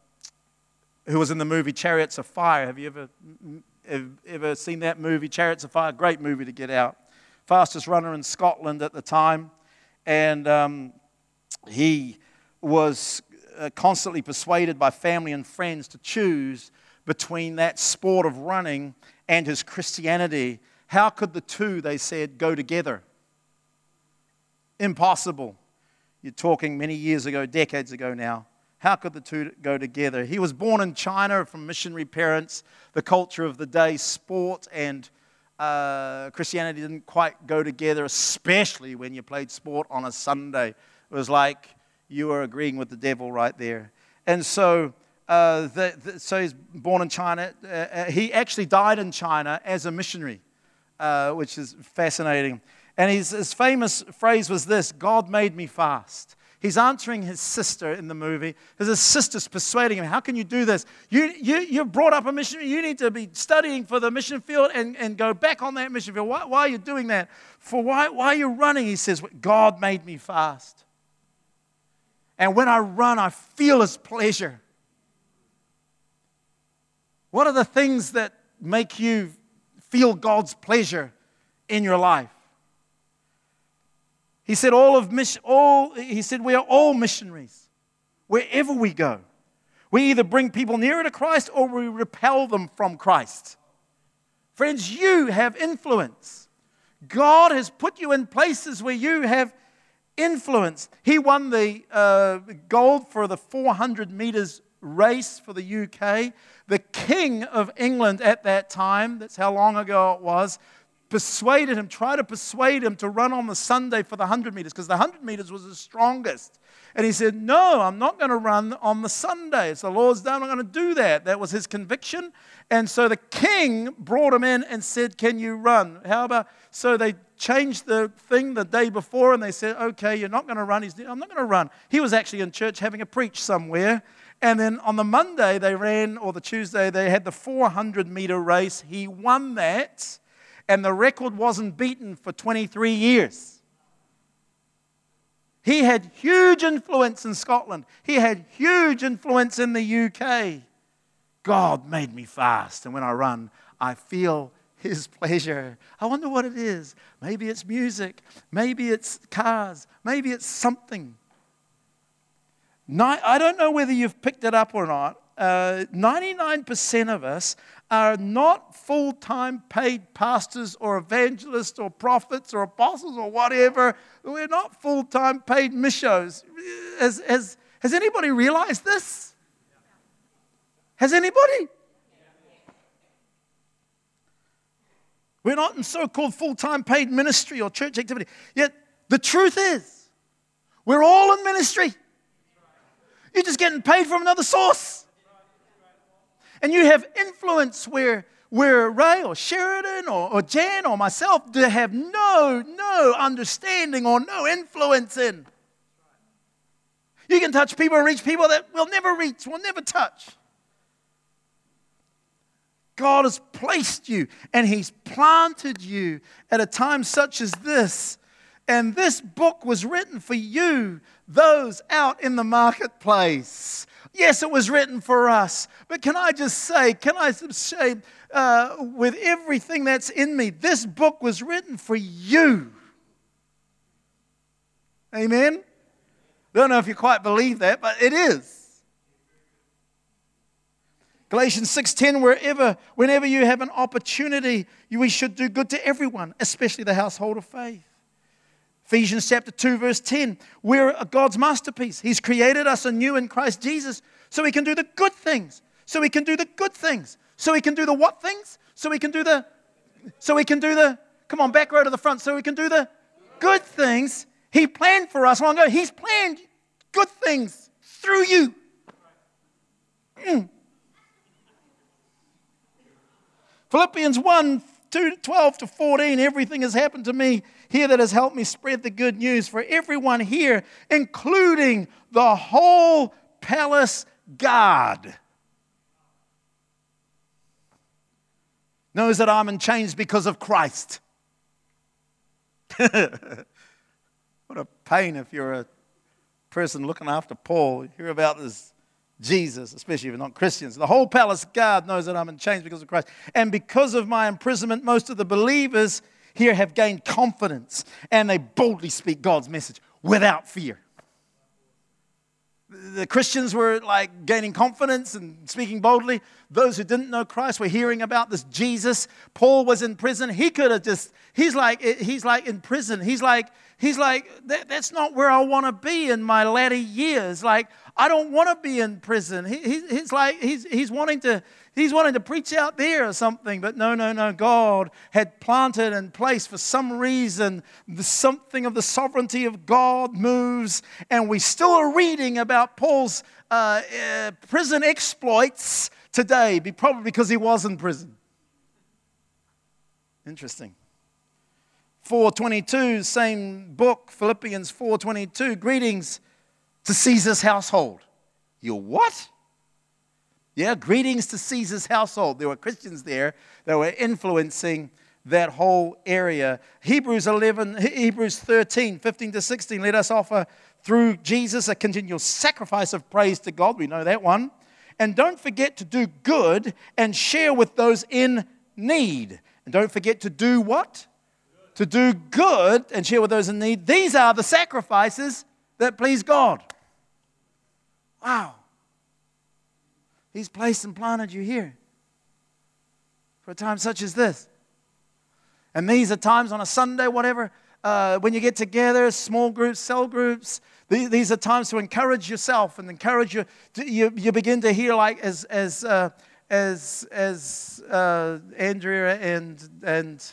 who was in the movie Chariots of Fire. Have you ever, ever seen that movie, Chariots of Fire? Great movie to get out. Fastest runner in Scotland at the time. And um, he was uh, constantly persuaded by family and friends to choose between that sport of running and his Christianity. How could the two, they said, go together? Impossible. You're talking many years ago, decades ago now. How could the two go together? He was born in China from missionary parents. The culture of the day, sport and uh, Christianity didn't quite go together, especially when you played sport on a Sunday. It was like you were agreeing with the devil right there. And so, uh, the, the, so he's born in China. Uh, uh he actually died in China as a missionary, uh, which is fascinating. And his, his famous phrase was this God made me fast. He's answering his sister in the movie. His sister's persuading him, How can you do this? You, you, you've brought up a missionary. You need to be studying for the mission field and, and go back on that mission field. Why, why are you doing that? For why, why are you running? He says, God made me fast. And when I run, I feel his pleasure. What are the things that make you feel God's pleasure in your life? He said, all of mission, all, he said, we are all missionaries wherever we go. We either bring people nearer to Christ or we repel them from Christ. Friends, you have influence. God has put you in places where you have influence. He won the uh, gold for the 400 meters race for the UK. The King of England at that time, that's how long ago it was, persuaded him, tried to persuade him to run on the Sunday for the 100 meters because the 100 meters was the strongest. And he said, No, I'm not going to run on the Sunday. It's the Lord's day. I'm not going to do that. That was his conviction. And so the king brought him in and said, Can you run? How about? So they changed the thing the day before and they said, Okay, you're not going to run. He's, I'm not going to run. He was actually in church having a preach somewhere. And then on the Monday they ran, or the Tuesday, they had the 400 meter race. He won that, and the record wasn't beaten for 23 years. He had huge influence in Scotland. He had huge influence in the UK. God made me fast, and when I run, I feel His <laughs> pleasure. I wonder what it is. Maybe it's music, maybe it's cars, maybe it's something. I don't know whether you've picked it up or not. Uh, 99% of us are not full time paid pastors or evangelists or prophets or apostles or whatever. We're not full time paid missions. Has, has, has anybody realized this? Has anybody? We're not in so called full time paid ministry or church activity. Yet the truth is, we're all in ministry. You're just getting paid from another source. And you have influence where, where Ray or Sheridan or, or Jan or myself to have no, no understanding or no influence in. You can touch people and reach people that we'll never reach, we'll never touch. God has placed you and He's planted you at a time such as this. And this book was written for you, those out in the marketplace. Yes, it was written for us. But can I just say, can I say, uh, with everything that's in me, this book was written for you. Amen? Don't know if you quite believe that, but it is. Galatians 6:10 wherever whenever you have an opportunity we should do good to everyone especially the household of faith. Ephesians chapter 2 verse 10 we're God's masterpiece. He's created us anew in Christ Jesus so we can do the good things. So we can do the good things. So we can do the what things? So we can do the so we can do the come on back row to the front so we can do the good things he planned for us long ago. He's planned good things through you. Mm. Philippians 1 2, 12 to 14, everything has happened to me here that has helped me spread the good news for everyone here, including the whole palace guard. Knows that I'm in chains because of Christ. <laughs> what a pain if you're a person looking after Paul. You hear about this Jesus, especially if you're not Christians. The whole palace guard knows that I'm in chains because of Christ. And because of my imprisonment, most of the believers here have gained confidence and they boldly speak God's message without fear. The Christians were like gaining confidence and speaking boldly. Those who didn't know Christ were hearing about this Jesus. Paul was in prison. He could have just, he's like, he's like in prison. He's like, he's like, that, that's not where I want to be in my latter years. Like, I don't want to be in prison. He, he, he's like, he's, he's, wanting to, he's wanting to preach out there or something. But no, no, no. God had planted and placed for some reason the, something of the sovereignty of God moves. And we still are reading about Paul's uh, uh, prison exploits today, probably because he was in prison. Interesting. 422, same book, Philippians 422. Greetings to Caesar's household. You what? Yeah, greetings to Caesar's household. There were Christians there that were influencing that whole area. Hebrews 11, Hebrews 13, 15 to 16. Let us offer uh, through Jesus a continual sacrifice of praise to God. We know that one. And don't forget to do good and share with those in need. And don't forget to do what? to do good and share with those in need. These are the sacrifices that please God. Wow. He's placed and planted you here for a time such as this. And these are times on a Sunday, whatever, uh, when you get together, small groups, cell groups. These, these are times to encourage yourself and encourage you. To, you, you begin to hear, like as as uh, as as uh, Andrea and and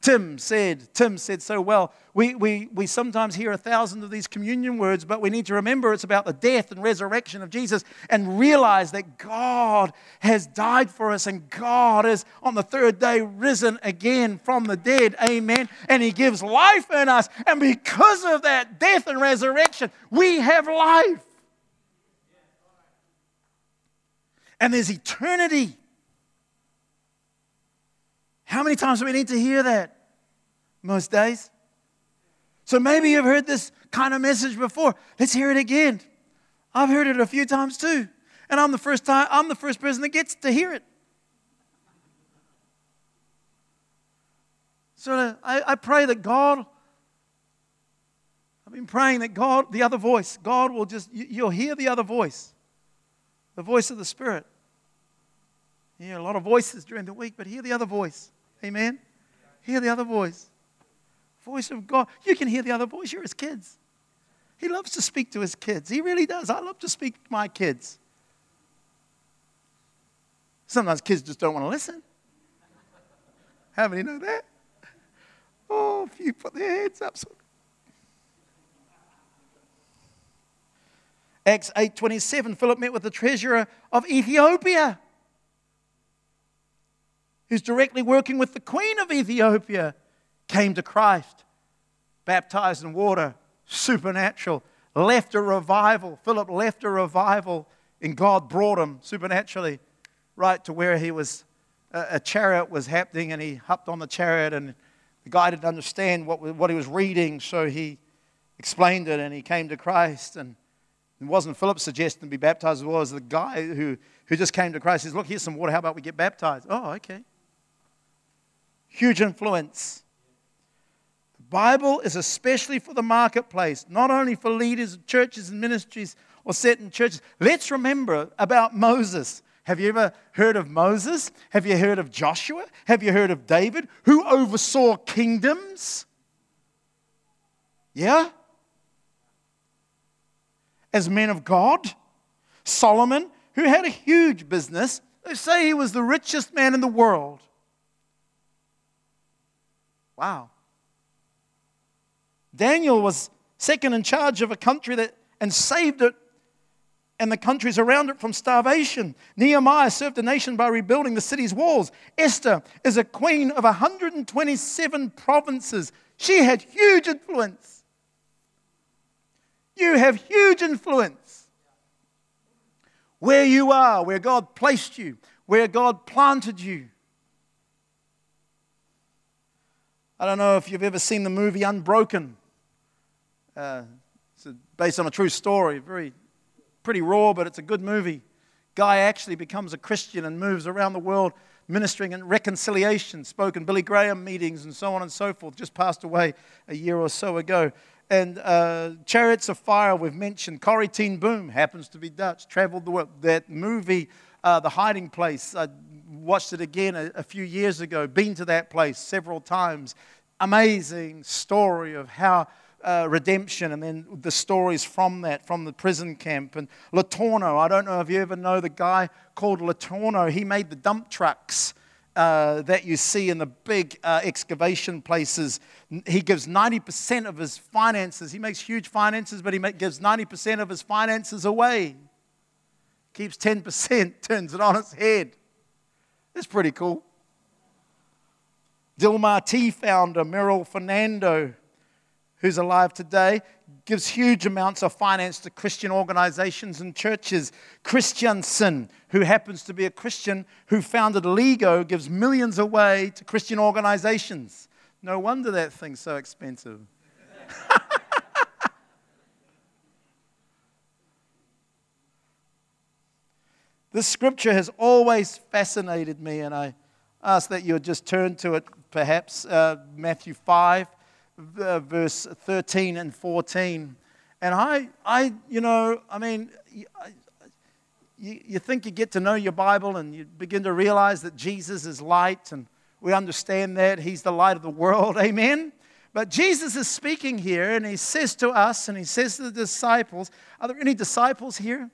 Tim said, Tim said so well. We, we, we sometimes hear a thousand of these communion words, but we need to remember it's about the death and resurrection of Jesus and realize that God has died for us and God is on the third day risen again from the dead. Amen. And He gives life in us. And because of that death and resurrection, we have life. And there's eternity. How many times do we need to hear that? Most days. So maybe you've heard this kind of message before. Let's hear it again. I've heard it a few times too. And I'm the first time I'm the first person that gets to hear it. So I, I pray that God I've been praying that God, the other voice, God will just, you, you'll hear the other voice, the voice of the Spirit. You hear a lot of voices during the week, but hear the other voice. Amen? Hear the other voice. Voice of God. You can hear the other voice. You're his kids. He loves to speak to his kids. He really does. I love to speak to my kids. Sometimes kids just don't want to listen. How many know that? Oh, if you put their heads up. Acts 8:27 Philip met with the treasurer of Ethiopia who's directly working with the queen of Ethiopia came to Christ baptized in water supernatural left a revival Philip left a revival and God brought him supernaturally right to where he was a, chariot was happening and he hopped on the chariot and the guy didn't understand what, what he was reading so he explained it and he came to Christ and it wasn't Philip suggesting to be baptized, it was the guy who, who just came to Christ. He says, Look, here's some water. How about we get baptized? Oh, okay. Huge influence. The Bible is especially for the marketplace, not only for leaders of churches and ministries or certain churches. Let's remember about Moses. Have you ever heard of Moses? Have you heard of Joshua? Have you heard of David, who oversaw kingdoms? Yeah? as men of God. Solomon, who had a huge business, they say he was the richest man in the world. Wow. Daniel was second in charge of a country that and saved it and the countries around it from starvation. Nehemiah served the nation by rebuilding the city's walls. Esther is a queen of 127 provinces. She had huge influence. You have huge influence. Where you are, where God placed you, where God planted you. I don't know if you've ever seen the movie Unbroken. Uh, it's based on a true story, very pretty raw, but it's a good movie. Guy actually becomes a Christian and moves around the world ministering in reconciliation, spoken Billy Graham meetings, and so on and so forth. Just passed away a year or so ago. And uh, Chariots of Fire, we've mentioned. Corrie Boom happens to be Dutch, traveled the world. That movie, uh, The Hiding Place, I watched it again a, a few years ago, been to that place several times. Amazing story of how uh, redemption and then the stories from that, from the prison camp. And LeTourneau, I don't know if you ever know the guy called LeTourneau. He made the dump trucks uh, that you see in the big uh, excavation places. He gives 90% of his finances. He makes huge finances, but he make, gives 90% of his finances away. Keeps 10%, <laughs> turns it on its head. That's pretty cool. Dilmah Tea founder Merrill Fernando, who's alive today, gives huge amounts of finance to Christian organizations and churches. Christiansen, who happens to be a Christian who founded Lego, gives millions away to Christian organizations. No wonder that thing's so expensive. <laughs> this scripture has always fascinated me, and I, ask that you just turn to it, perhaps, uh, Matthew 5, uh, verse 13 and 14. And I, I, you know, I mean, I- you, you think you get to know your Bible and you begin to realize that Jesus is light, and we understand that He's the light of the world. <laughs> Amen. But Jesus is speaking here, and He says to us, and He says to the disciples, Are there any disciples here?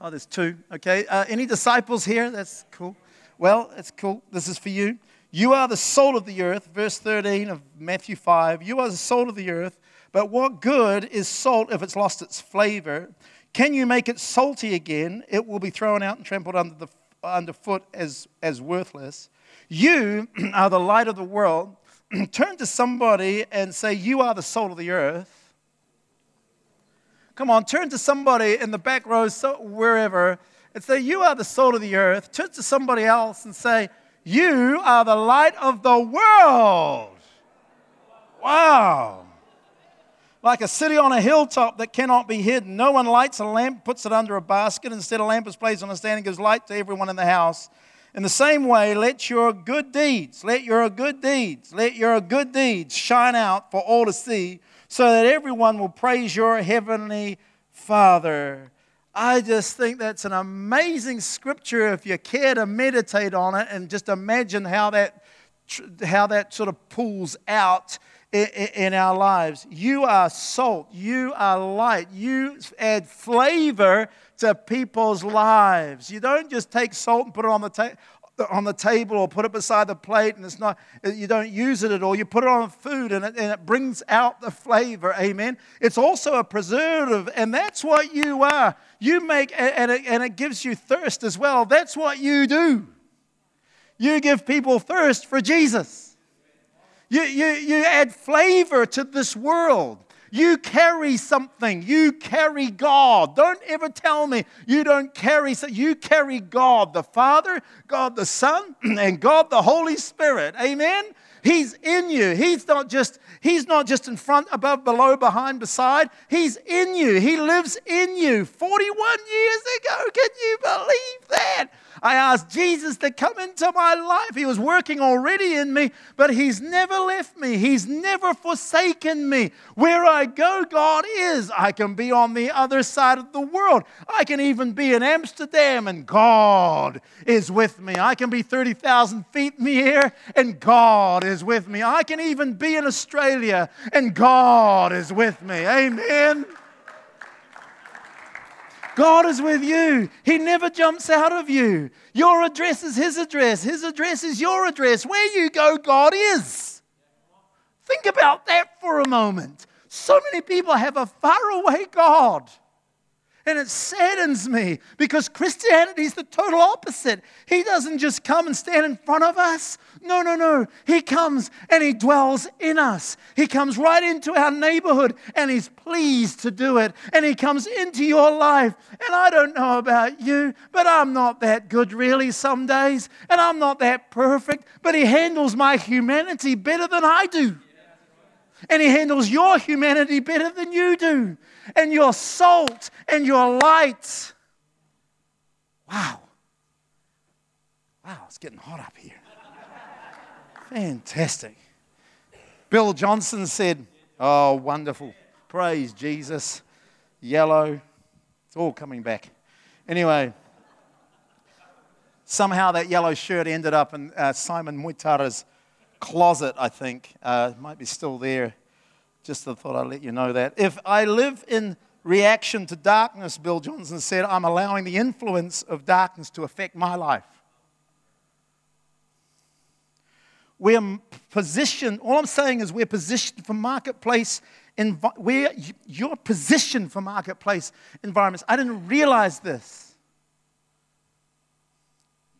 Oh, there's two. Okay. Uh, any disciples here? That's cool. Well, that's cool. This is for you. You are the salt of the earth, verse 13 of Matthew 5. You are the salt of the earth, but what good is salt if it's lost its flavor? Can you make it salty again? It will be thrown out and trampled under the underfoot as, as worthless. You <clears throat> are the light of the world. <clears throat> Turn to somebody and say, You are the salt of the earth. Come on, turn to somebody in the back row, so, wherever, and say, You are the salt of the earth. Turn to somebody else and say, You are the light of the world. Wow. Like a city on a hilltop that cannot be hidden. No one lights a lamp, puts it under a basket. Instead, a lamp is placed on a stand and gives light to everyone in the house. In the same way, let your good deeds, let your good deeds, let your good deeds shine out for all to see, so that everyone will praise your heavenly Father. I just think that's an amazing scripture if you care to meditate on it and just imagine how that, how that sort of pulls out in our lives. You are salt, you are light, you add flavor to people's lives. You don't just take salt and put it on the table on the table or put it beside the plate and it's not you don't use it at all. You put it on food and it, and it brings out the flavor. Amen. It's also a preservative and that's what you are. You make and it, and it gives you thirst as well. That's what you do. You give people thirst for jesus. You, you, you add flavor to this world. You carry something. You carry God. Don't ever tell me you don't carry. so- You carry God the Father, God the Son, <clears throat> and God the Holy Spirit. Amen. He's in you. He's not just he's not just in front, above, below, behind, beside. He's in you. He lives in you. 41 years ago. Can you believe that? I asked Jesus to come into my life. He was working already in me, but He's never left me. He's never forsaken me. Where I go, God is. I can be on the other side of the world. I can even be in Amsterdam, and God is with me. I can be 30,000 feet in the air, and God is with me. I can even be in Australia, and God is with me. Amen. God is with you. He never jumps out of you. Your address is His address. His address is your address. Where you go, God is. Think about that for a moment. So many people have a faraway God. And it saddens me because Christianity is the total opposite. He doesn't just come and stand in front of us. No, no, no. He comes and He dwells in us. He comes right into our neighborhood and He's pleased to do it. And He comes into your life. And I don't know about you, but I'm not that good really some days. And I'm not that perfect, but He handles my humanity better than I do. And he handles your humanity better than you do. And your salt and your light. Wow. Wow, it's getting hot up here. Fantastic. Bill Johnson said, Oh, wonderful. Praise Jesus. Yellow. It's all coming back. Anyway, somehow that yellow shirt ended up in uh, Simon Muitara's closet, I think. Uh, it might be still there. Just thought I'd let you know that. If I live in reaction to darkness, Bill Johnson said, I'm allowing the influence of darkness to affect my life. We're positioned, all I'm saying is we're positioned for marketplace, envi- we're, you're positioned for marketplace environments. I didn't realize this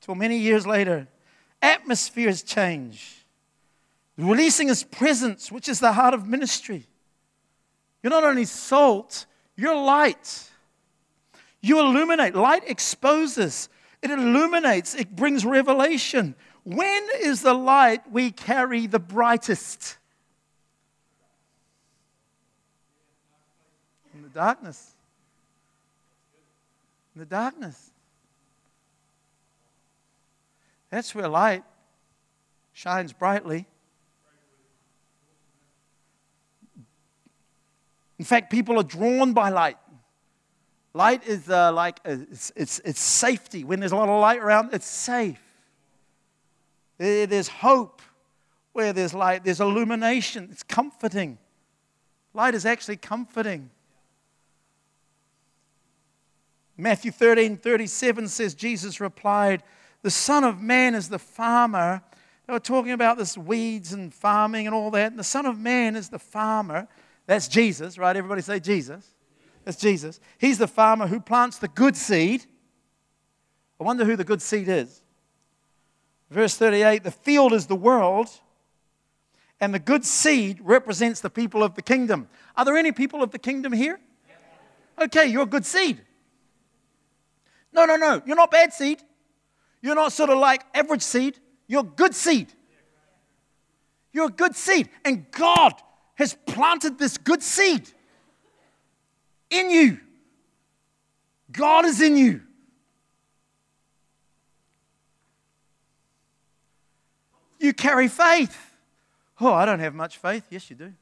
until many years later. Atmospheres change releasing his presence, which is the heart of ministry. You're not only salt, you're light. You illuminate. Light exposes, it illuminates, it brings revelation. When is the light we carry the brightest? In the darkness. In the darkness. That's where light shines brightly. In fact, people are drawn by light. Light is uh, like uh, it's, it's, it's safety. When there's a lot of light around, it's safe. There's hope where there's light. There's illumination. It's comforting. Light is actually comforting. Matthew 13 37 says, Jesus replied, The Son of Man is the farmer. They were talking about this weeds and farming and all that. And the Son of Man is the farmer. That's Jesus, right? Everybody say Jesus. That's Jesus. He's the farmer who plants the good seed. I wonder who the good seed is. Verse 38 The field is the world, and the good seed represents the people of the kingdom. Are there any people of the kingdom here? Okay, you're good seed. No, no, no. You're not bad seed. You're not sort of like average seed. You're good seed. You're a good seed. And God has planted this good seed in you. God is in you. You carry faith. Oh, I don't have much faith. Yes, you do.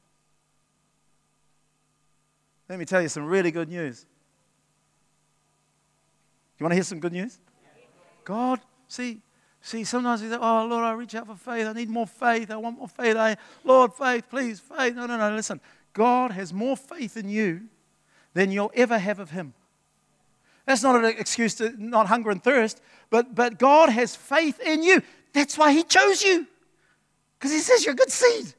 Let me tell you some really good news. You want to hear some good news? God, see, see, sometimes we say, oh, Lord, I reach out for faith. I need more faith. I want more faith. I, Lord, faith, please, faith. No, no, no, listen. God has more faith in you than you'll ever have of Him. That's not an excuse to not hunger and thirst, but, but God has faith in you. That's why He chose you. Because He says you're a good seed.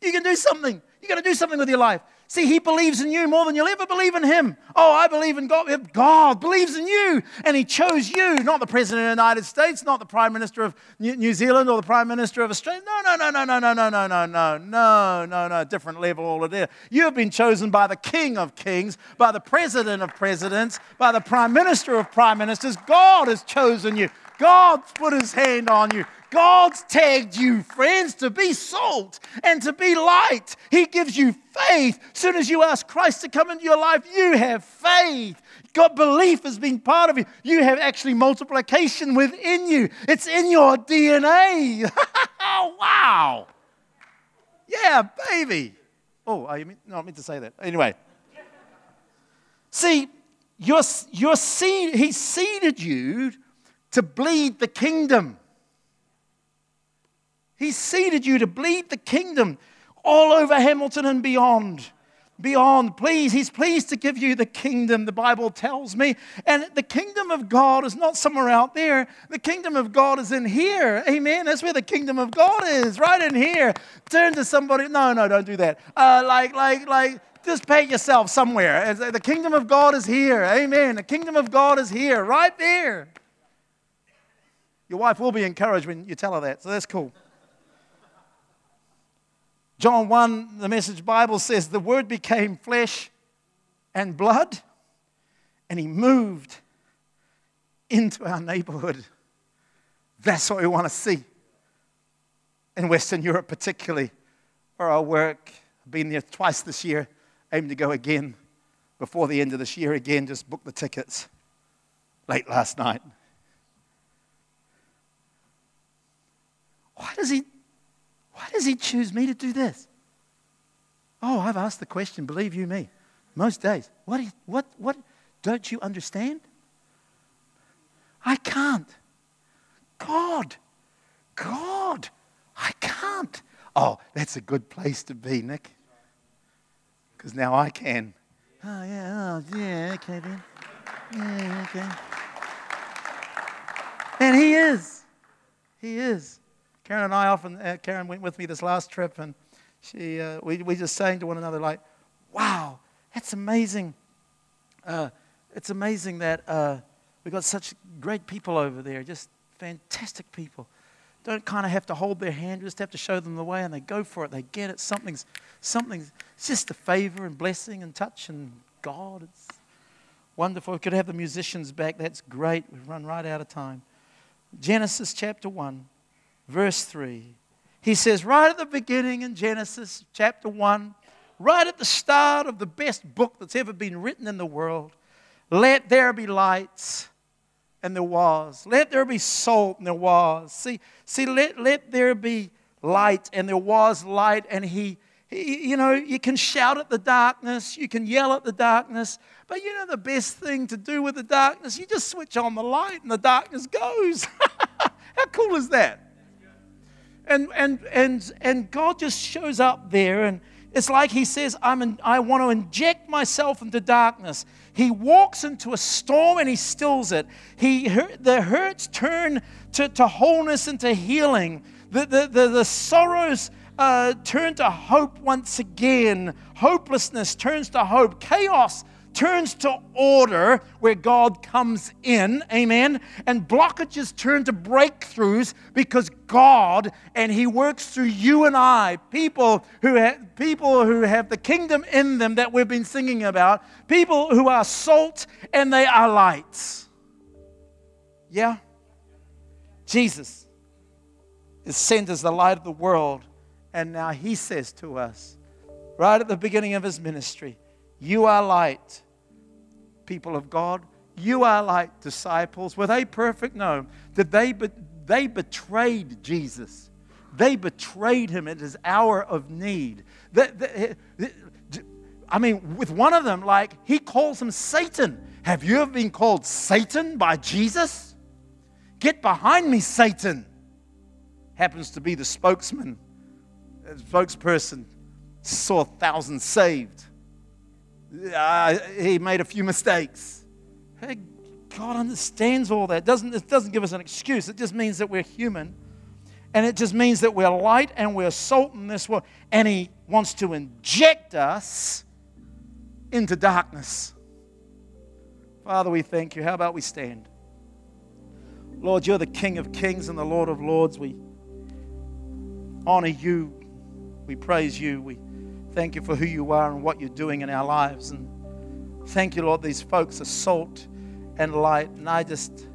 You can do something. You're going to do something with your life. See, He believes in you more than you'll ever believe in Him. Oh, I believe in God. God believes in you. And He chose you, not the President of the United States, not the Prime Minister of New Zealand or the Prime Minister of Australia. No, no, no, no, no, no, no, no, no, no, no, no, no. No. Different level all of there. You have been chosen by the King of Kings, by the President of Presidents, by the Prime Minister of Prime Ministers. God has chosen you. God's put His hand on you. God's tagged you, friends, to be salt and to be light. He gives you faith. Soon as you ask Christ to come into your life, you have faith. God belief has been part of you. You have actually multiplication within you. It's in your DNA. <laughs> wow. Yeah, baby. Oh, I mean, no, I meant to say that. Anyway. See, your, your seed, he seeded you to bleed the kingdom. He seeded you to bleed the kingdom all over Hamilton and beyond. Beyond, please, he's pleased to give you the kingdom, the Bible tells me. And the kingdom of God is not somewhere out there. The kingdom of God is in here. Amen. That's where the kingdom of God is, right in here. Turn to somebody. No, no, don't do that. Uh, like, like, like, just pat yourself somewhere. The kingdom of God is here. Amen. The kingdom of God is here, right there. Your wife will be encouraged when you tell her that, so that's cool. John 1, the message Bible says, the word became flesh and blood, and he moved into our neighborhood. That's what we want to see. In Western Europe, particularly, where I work. I've been there twice this year, aim to go again before the end of this year again, just book the tickets late last night. Why does he why does he choose me to do this? Oh, I've asked the question, believe you me, most days. What, is- what, what, don't you understand? I can't. God, God, I can't. Oh, that's a good place to be, Nick. Because now I can. Oh, yeah, oh, yeah, okay then. Yeah, okay. And he is. He is. Karen and I often, uh, Karen went with me this last trip, and she, uh, we, we just saying to one another, like, wow, that's amazing. Uh, it's amazing that uh, we've got such great people over there, just fantastic people. Don't kind of have to hold their hand, just have to show them the way, and they go for it. They get it. Something's, something's just a favor and blessing and touch and God. It's wonderful. We could have the musicians back. That's great. We've run right out of time. Genesis chapter 1 verse 3. He says, right at the beginning in Genesis chapter 1, right at the start of the best book that's ever been written in the world, let there be lights. and there was. Let there be salt, and there was. See, see, let, let there be light, and there was light, and he, he, you know, you can shout at the darkness, you can yell at the darkness, but you know the best thing to do with the darkness? You just switch on the light, and the darkness goes. <laughs> How cool is that? And, and, and, and God just shows up there, and it's like He says, I'm in, I want to inject myself into darkness. He walks into a storm and He stills it. He, the hurts turn to, to wholeness and to healing. The, the, the, the sorrows uh, turn to hope once again. Hopelessness turns to hope. Chaos turns to order where God comes in, amen. And blockages turn to breakthroughs because God and He works through you and I, people who have, people who have the kingdom in them that we've been singing about, people who are salt and they are lights. Yeah? Jesus is sent as the light of the world, and now He says to us, right at the beginning of His ministry, You are light people of God. You are like disciples. Were they perfect? No. Did they, be- they betrayed Jesus. They betrayed him at his hour of need. The- the- I mean, with one of them, like, he calls him Satan. Have you ever been called Satan by Jesus? Get behind me, Satan. Happens to be the spokesman, the spokesperson, saw thousands saved uh, he made a few mistakes. Hey, God understands all that. Doesn't, it doesn't give us an excuse. It just means that we're human. And it just means that we're light and we're salt in this world. And He wants to inject us into darkness. Father, we thank you. How about we stand? Lord, you're the King of kings and the Lord of lords. We honor you. We praise you. We Thank you for who you are and what you're doing in our lives. And thank you, Lord, these folks are salt and light. And I just,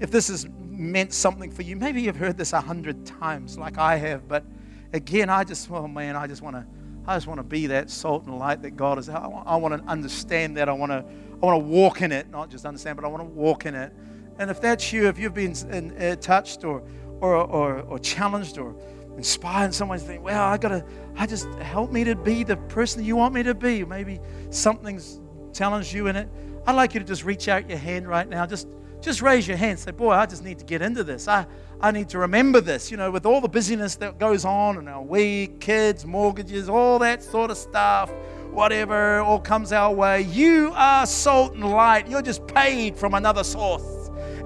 if this has meant something for you, maybe you've heard this a hundred times like I have, but again, I just, oh man, I just want to. I just want to be that salt and light that God is. I want, I want to understand that. I want to, I want to walk in it, not just understand, but I want to walk in it. And if that's you, if you've been in, uh, touched or, or, or, or challenged or inspire someone to think, well, I gotta, I just help me to be the person you want me to be. Maybe something's challenged you in it. I'd like you to just reach out your hand right now. Just just raise your hand. Say, boy, I just need to get into this. I, I need to remember this. You know, with all the busyness that goes on in our week, kids, mortgages, all that sort of stuff, whatever, all comes our way. You are salt and light. You're just paid from another source.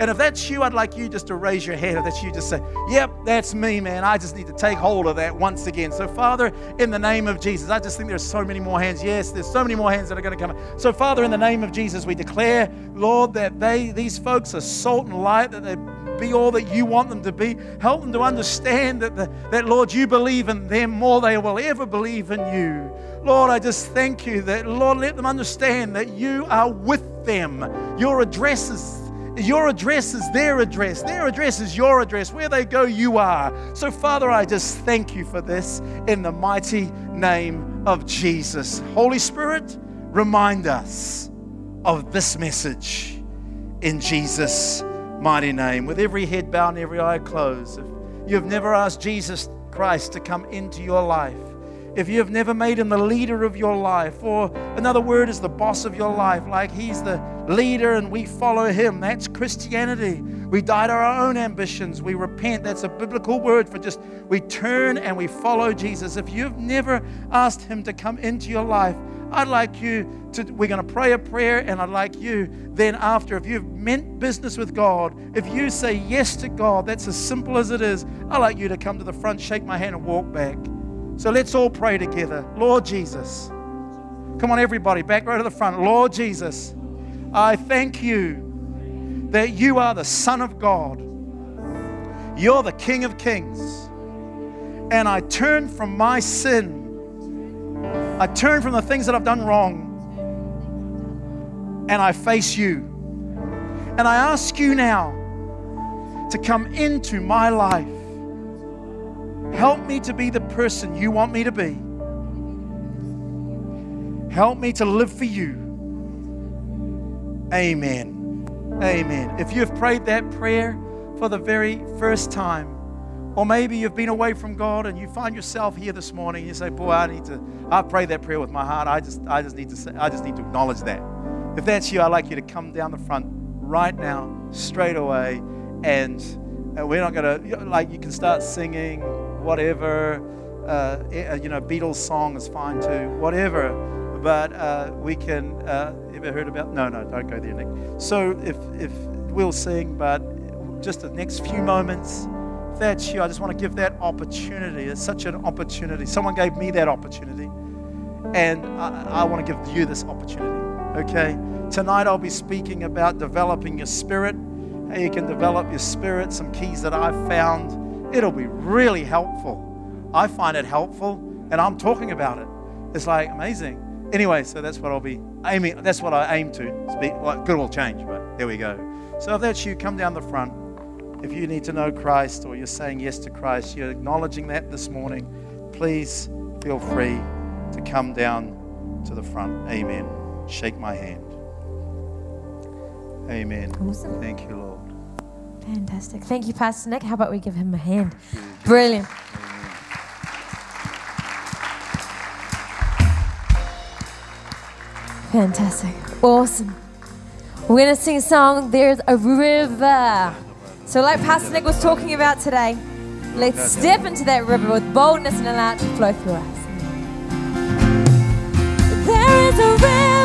And if that's you, I'd like you just to raise your hand. If that's you, just say, Yep, that's me, man. I just need to take hold of that once again. So, Father, in the name of Jesus, I just think there's so many more hands. Yes, there's so many more hands that are going to come. So, Father, in the name of Jesus, we declare, Lord, that they, these folks are salt and light, that they be all that you want them to be. Help them to understand that, the, that, Lord, you believe in them more they will ever believe in you. Lord, I just thank you that, Lord, let them understand that you are with them. Your address is your address is their address. Their address is your address. Where they go, you are. So, Father, I just thank you for this in the mighty name of Jesus. Holy Spirit, remind us of this message in Jesus' mighty name. With every head bowed and every eye closed, if you've never asked Jesus Christ to come into your life, if you have never made him the leader of your life, or another word is the boss of your life, like he's the leader and we follow him, that's Christianity. We die to our own ambitions. We repent. That's a biblical word for just we turn and we follow Jesus. If you've never asked him to come into your life, I'd like you to, we're going to pray a prayer, and I'd like you then, after, if you've meant business with God, if you say yes to God, that's as simple as it is, I'd like you to come to the front, shake my hand, and walk back. So let's all pray together. Lord Jesus. Come on, everybody, back right to the front. Lord Jesus, I thank you that you are the Son of God. You're the King of Kings. And I turn from my sin. I turn from the things that I've done wrong. And I face you. And I ask you now to come into my life. Help me to be the person you want me to be. Help me to live for you. Amen. Amen. If you've prayed that prayer for the very first time, or maybe you've been away from God and you find yourself here this morning, and you say, "Boy, I need to. I pray that prayer with my heart. I just, I just need to say, I just need to acknowledge that." If that's you, I'd like you to come down the front right now, straight away, and uh, we're not gonna like. You can start singing whatever. Uh, eh, you know, Beatles song is fine too. Whatever but uh, we can. Uh, ever heard about? No, no, don't go there, Nick. So if if we'll sing, but just the next few moments. If that's you, I just want to give that opportunity. It's such an opportunity. Someone gave me that opportunity, and I, I want to give you this opportunity. Okay. Tonight I'll be speaking about developing your spirit. How you can develop your spirit. Some keys that I've found. It'll be really helpful. I find it helpful, and I'm talking about it. It's like amazing. Anyway, so that's what I'll be aiming. That's what I aim to speak. Well, good will change, but there we go. So if that's you, come down the front. If you need to know Christ or you're saying yes to Christ, you're acknowledging that this morning. Please feel free to come down to the front. Amen. Shake my hand. Amen. Awesome. Thank you, Lord. Fantastic. Thank you, Pastor Nick. How about we give him a hand? Brilliant. Fantastic. Awesome. We're going to sing a song, There's a River. So, like Pastor Nick was talking about today, let's step into that river with boldness and allow it to flow through us. There is a river.